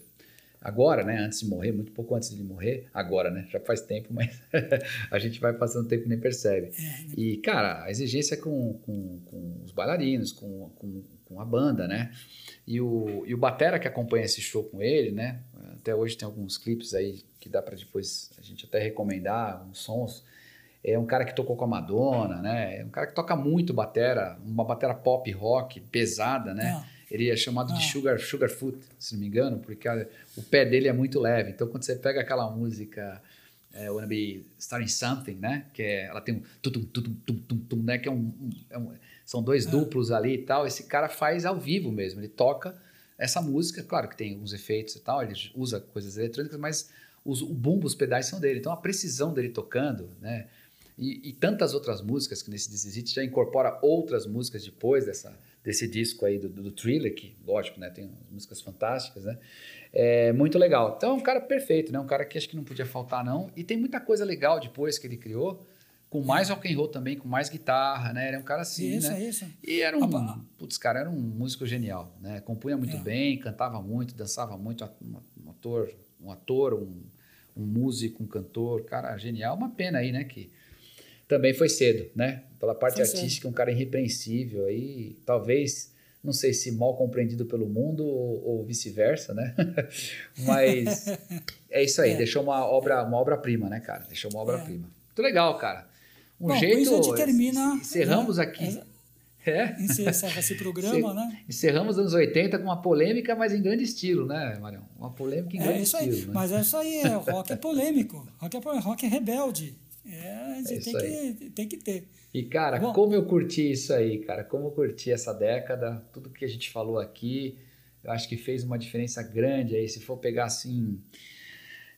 agora, né? Antes de morrer, muito pouco antes de morrer, agora, né? Já faz tempo, mas a gente vai passando tempo e nem percebe. É. E, cara, a exigência com, com, com os bailarinos, com, com, com, a banda, né? E o, e o Batera que acompanha esse show com ele, né? Até hoje tem alguns clipes aí que dá para depois a gente até recomendar, uns sons é um cara que tocou com a Madonna, né? É um cara que toca muito batera, uma batera pop rock pesada, né? É. Ele é chamado de é. Sugar, Sugar Foot, se não me engano, porque a, o pé dele é muito leve. Então, quando você pega aquela música é, Wanna Be Starting Something, né? Que é, ela tem um tutum, tutum, tutum, tum, né? Que é um, um, é um são dois é. duplos ali e tal. Esse cara faz ao vivo mesmo. Ele toca essa música, claro que tem alguns efeitos e tal, ele usa coisas eletrônicas, mas os, o bumbo, os pedais são dele. Então, a precisão dele tocando, né? E, e, tantas outras músicas que nesse This já incorpora outras músicas depois dessa, desse disco aí do, do, Thriller, que, lógico, né, tem músicas fantásticas, né? É muito legal. Então, é um cara perfeito, né? Um cara que acho que não podia faltar, não. E tem muita coisa legal depois que ele criou, com mais rock and roll também, com mais guitarra, né? Ele é um cara assim, isso, né? Isso. E era um, putz, cara, era um músico genial, né? Compunha muito é. bem, cantava muito, dançava muito, um ator, um ator, um, um músico, um cantor, cara, genial. Uma pena aí, né, que também foi cedo, né? Pela parte foi artística, cedo. um cara irrepreensível aí, talvez, não sei se mal compreendido pelo mundo ou, vice-versa, né? Mas é isso aí, é. deixou uma obra, uma obra-prima, né, cara? Deixou uma obra-prima. É. Muito legal, cara. Um Bom, jeito. Isso a gente termina. Encerramos né? aqui. É. Encerra esse programa, né? Encerramos anos 80 com uma polêmica, mas em grande estilo, né, Marião? Uma polêmica em é grande isso estilo. Aí. Né? Mas é isso aí, é, rock é polêmico. Rock é, rock é rebelde. É, a gente é tem, que, tem que ter. E, cara, Bom, como eu curti isso aí, cara. Como eu curti essa década, tudo que a gente falou aqui, eu acho que fez uma diferença grande aí. Se for pegar, assim,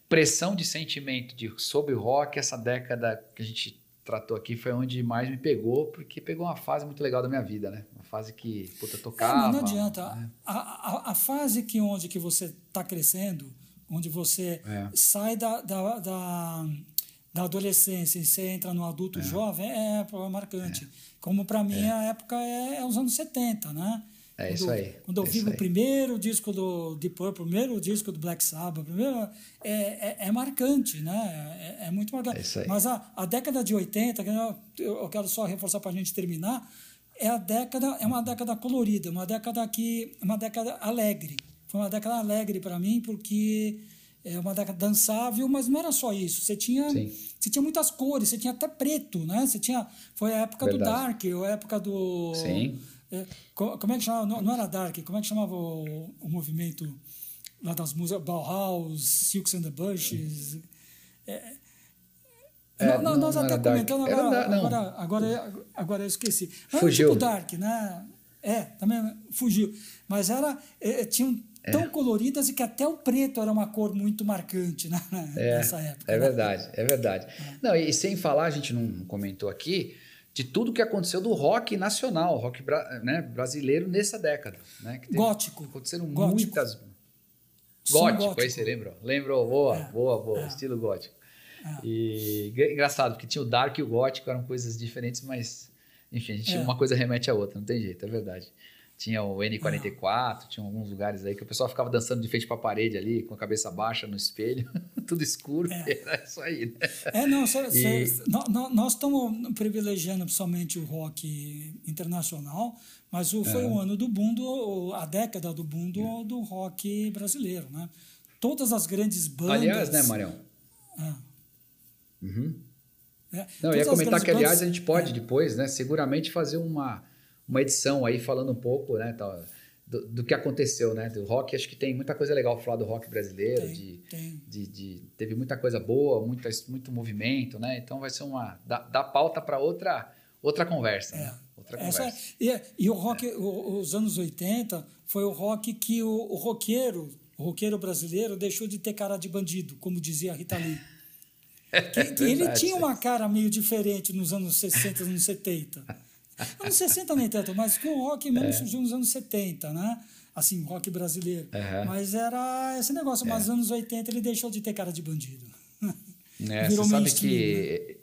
pressão de sentimento de, sobre o rock, essa década que a gente tratou aqui foi onde mais me pegou, porque pegou uma fase muito legal da minha vida, né? Uma fase que, puta, tocava. É, não adianta. Né? A, a, a, fase que onde que você está crescendo, onde você é. sai da, da, da da adolescência e você entra no adulto é. jovem é, é marcante. É. Como para mim é. a época é, é, os anos 70, né? É quando, isso aí. Quando eu é vi o primeiro disco do Deep Purple, o primeiro disco do Black Sabbath, primeiro, é, é, marcante, né? É, muito marcante. Mas a, a década de 80, eu, eu quero só reforçar para a gente terminar, é a década, é uma década colorida, uma década que, uma década alegre. Foi uma década alegre para mim porque é uma década dançável, mas não era só isso. Você tinha, você tinha muitas cores, você tinha até preto, né? Você tinha, foi a época Verdade. do Dark, a época do. Sim. É, como é que chamava? Não, não, era Dark, como é que chamava o, o movimento lá das músicas? Bauhaus, Silks and the Bushes. É, é, não, nós até comentamos, agora, agora, agora, agora, eu esqueci. Fugiu. Tipo Dark, né? É, também fugiu. Mas era, é, tinha um tão é. coloridas e que até o preto era uma cor muito marcante né? é, nessa época. É né? verdade, é verdade. É. Não, e sem falar, a gente não comentou aqui, de tudo que aconteceu do rock nacional, rock né, brasileiro nessa década. Né? Que teve, gótico. Aconteceram gótico. muitas. Gótico, gótico, aí você lembrou? Lembrou, boa, é, boa, boa, é. estilo gótico. E engraçado, porque tinha o dark e o gótico, eram coisas diferentes, mas enfim, a gente, uma coisa remete à outra, não tem jeito, é verdade. Tinha o N44, tinha alguns lugares aí que o pessoal ficava dançando de frente para a parede ali, com a cabeça baixa no espelho, tudo escuro, é. era isso aí, né? É, não, cê, e... cê, nós estamos privilegiando somente o rock internacional, mas o, foi é. o ano do boom, do, a década do boom do, é. do rock brasileiro, né? Todas as grandes bandas... Aliás, né, Marião? É. Uhum. É, Não, eu ia comentar que, aliás, bandas, a gente pode é. depois, né, seguramente fazer uma uma edição aí falando um pouco, né, tal, do, do, que aconteceu, né, do rock. Acho que tem muita coisa legal falar do rock brasileiro, tem, de, tem. De, de, teve muita coisa boa, muita, muito movimento, né? Então vai ser uma dá, dá pauta para outra outra conversa, né? é. né? Outra Essa, conversa. E, e o rock, é. os anos 80 foi o rock que o, o roqueiro, o roqueiro brasileiro deixou de ter cara de bandido, como dizia a Rita Lee. Que, que ele tinha uma cara meio diferente nos anos 60, anos 70. Anos 60 nem tanto, mas com o rock mesmo é. surgiu nos anos 70, né? Assim, rock brasileiro. Uhum. Mas era esse negócio, mas nos é. anos 80 ele deixou de ter cara de bandido. É, Virou você sabe que.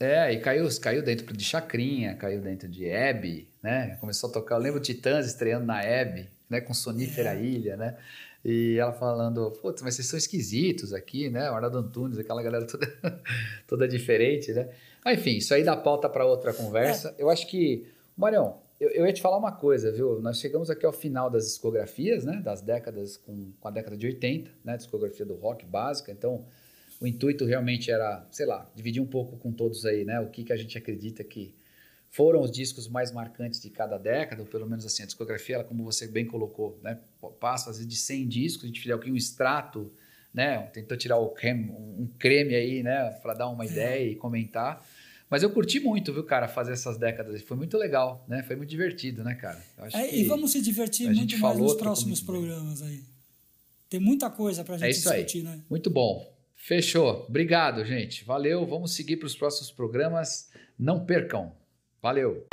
Né? É, e caiu, caiu dentro de Chacrinha, caiu dentro de Hebe, né? Começou a tocar. Eu lembro Titãs estreando na Hebe, né? Com Sonífera é. Ilha, né? E ela falando, putz, mas vocês são esquisitos aqui, né? Arnaldo Antunes, aquela galera toda, toda diferente, né? Mas, enfim, isso aí dá pauta para outra conversa. É. Eu acho que, Marião, eu, eu, ia te falar uma coisa, viu? Nós chegamos aqui ao final das discografias, né? Das décadas, com, com a década de 80, né? Discografia do rock básica. Então, o intuito realmente era, sei lá, dividir um pouco com todos aí, né? O que, que a gente acredita que foram os discos mais marcantes de cada década, ou pelo menos assim, a discografia, ela, como você bem colocou, né? Passa às vezes de 100 discos, a gente fizer aqui um extrato, né? Tentou tirar o creme, um creme aí, né? Para dar uma é. ideia e comentar. Mas eu curti muito, viu, cara, fazer essas décadas. Foi muito legal, né? Foi muito divertido, né, cara? É, e vamos se divertir muito mais nos próximos programas aí. Tem muita coisa pra é gente é discutir, aí. né? Muito bom. Fechou. Obrigado, gente. Valeu. Vamos seguir para os próximos programas. Não percam. Valeu!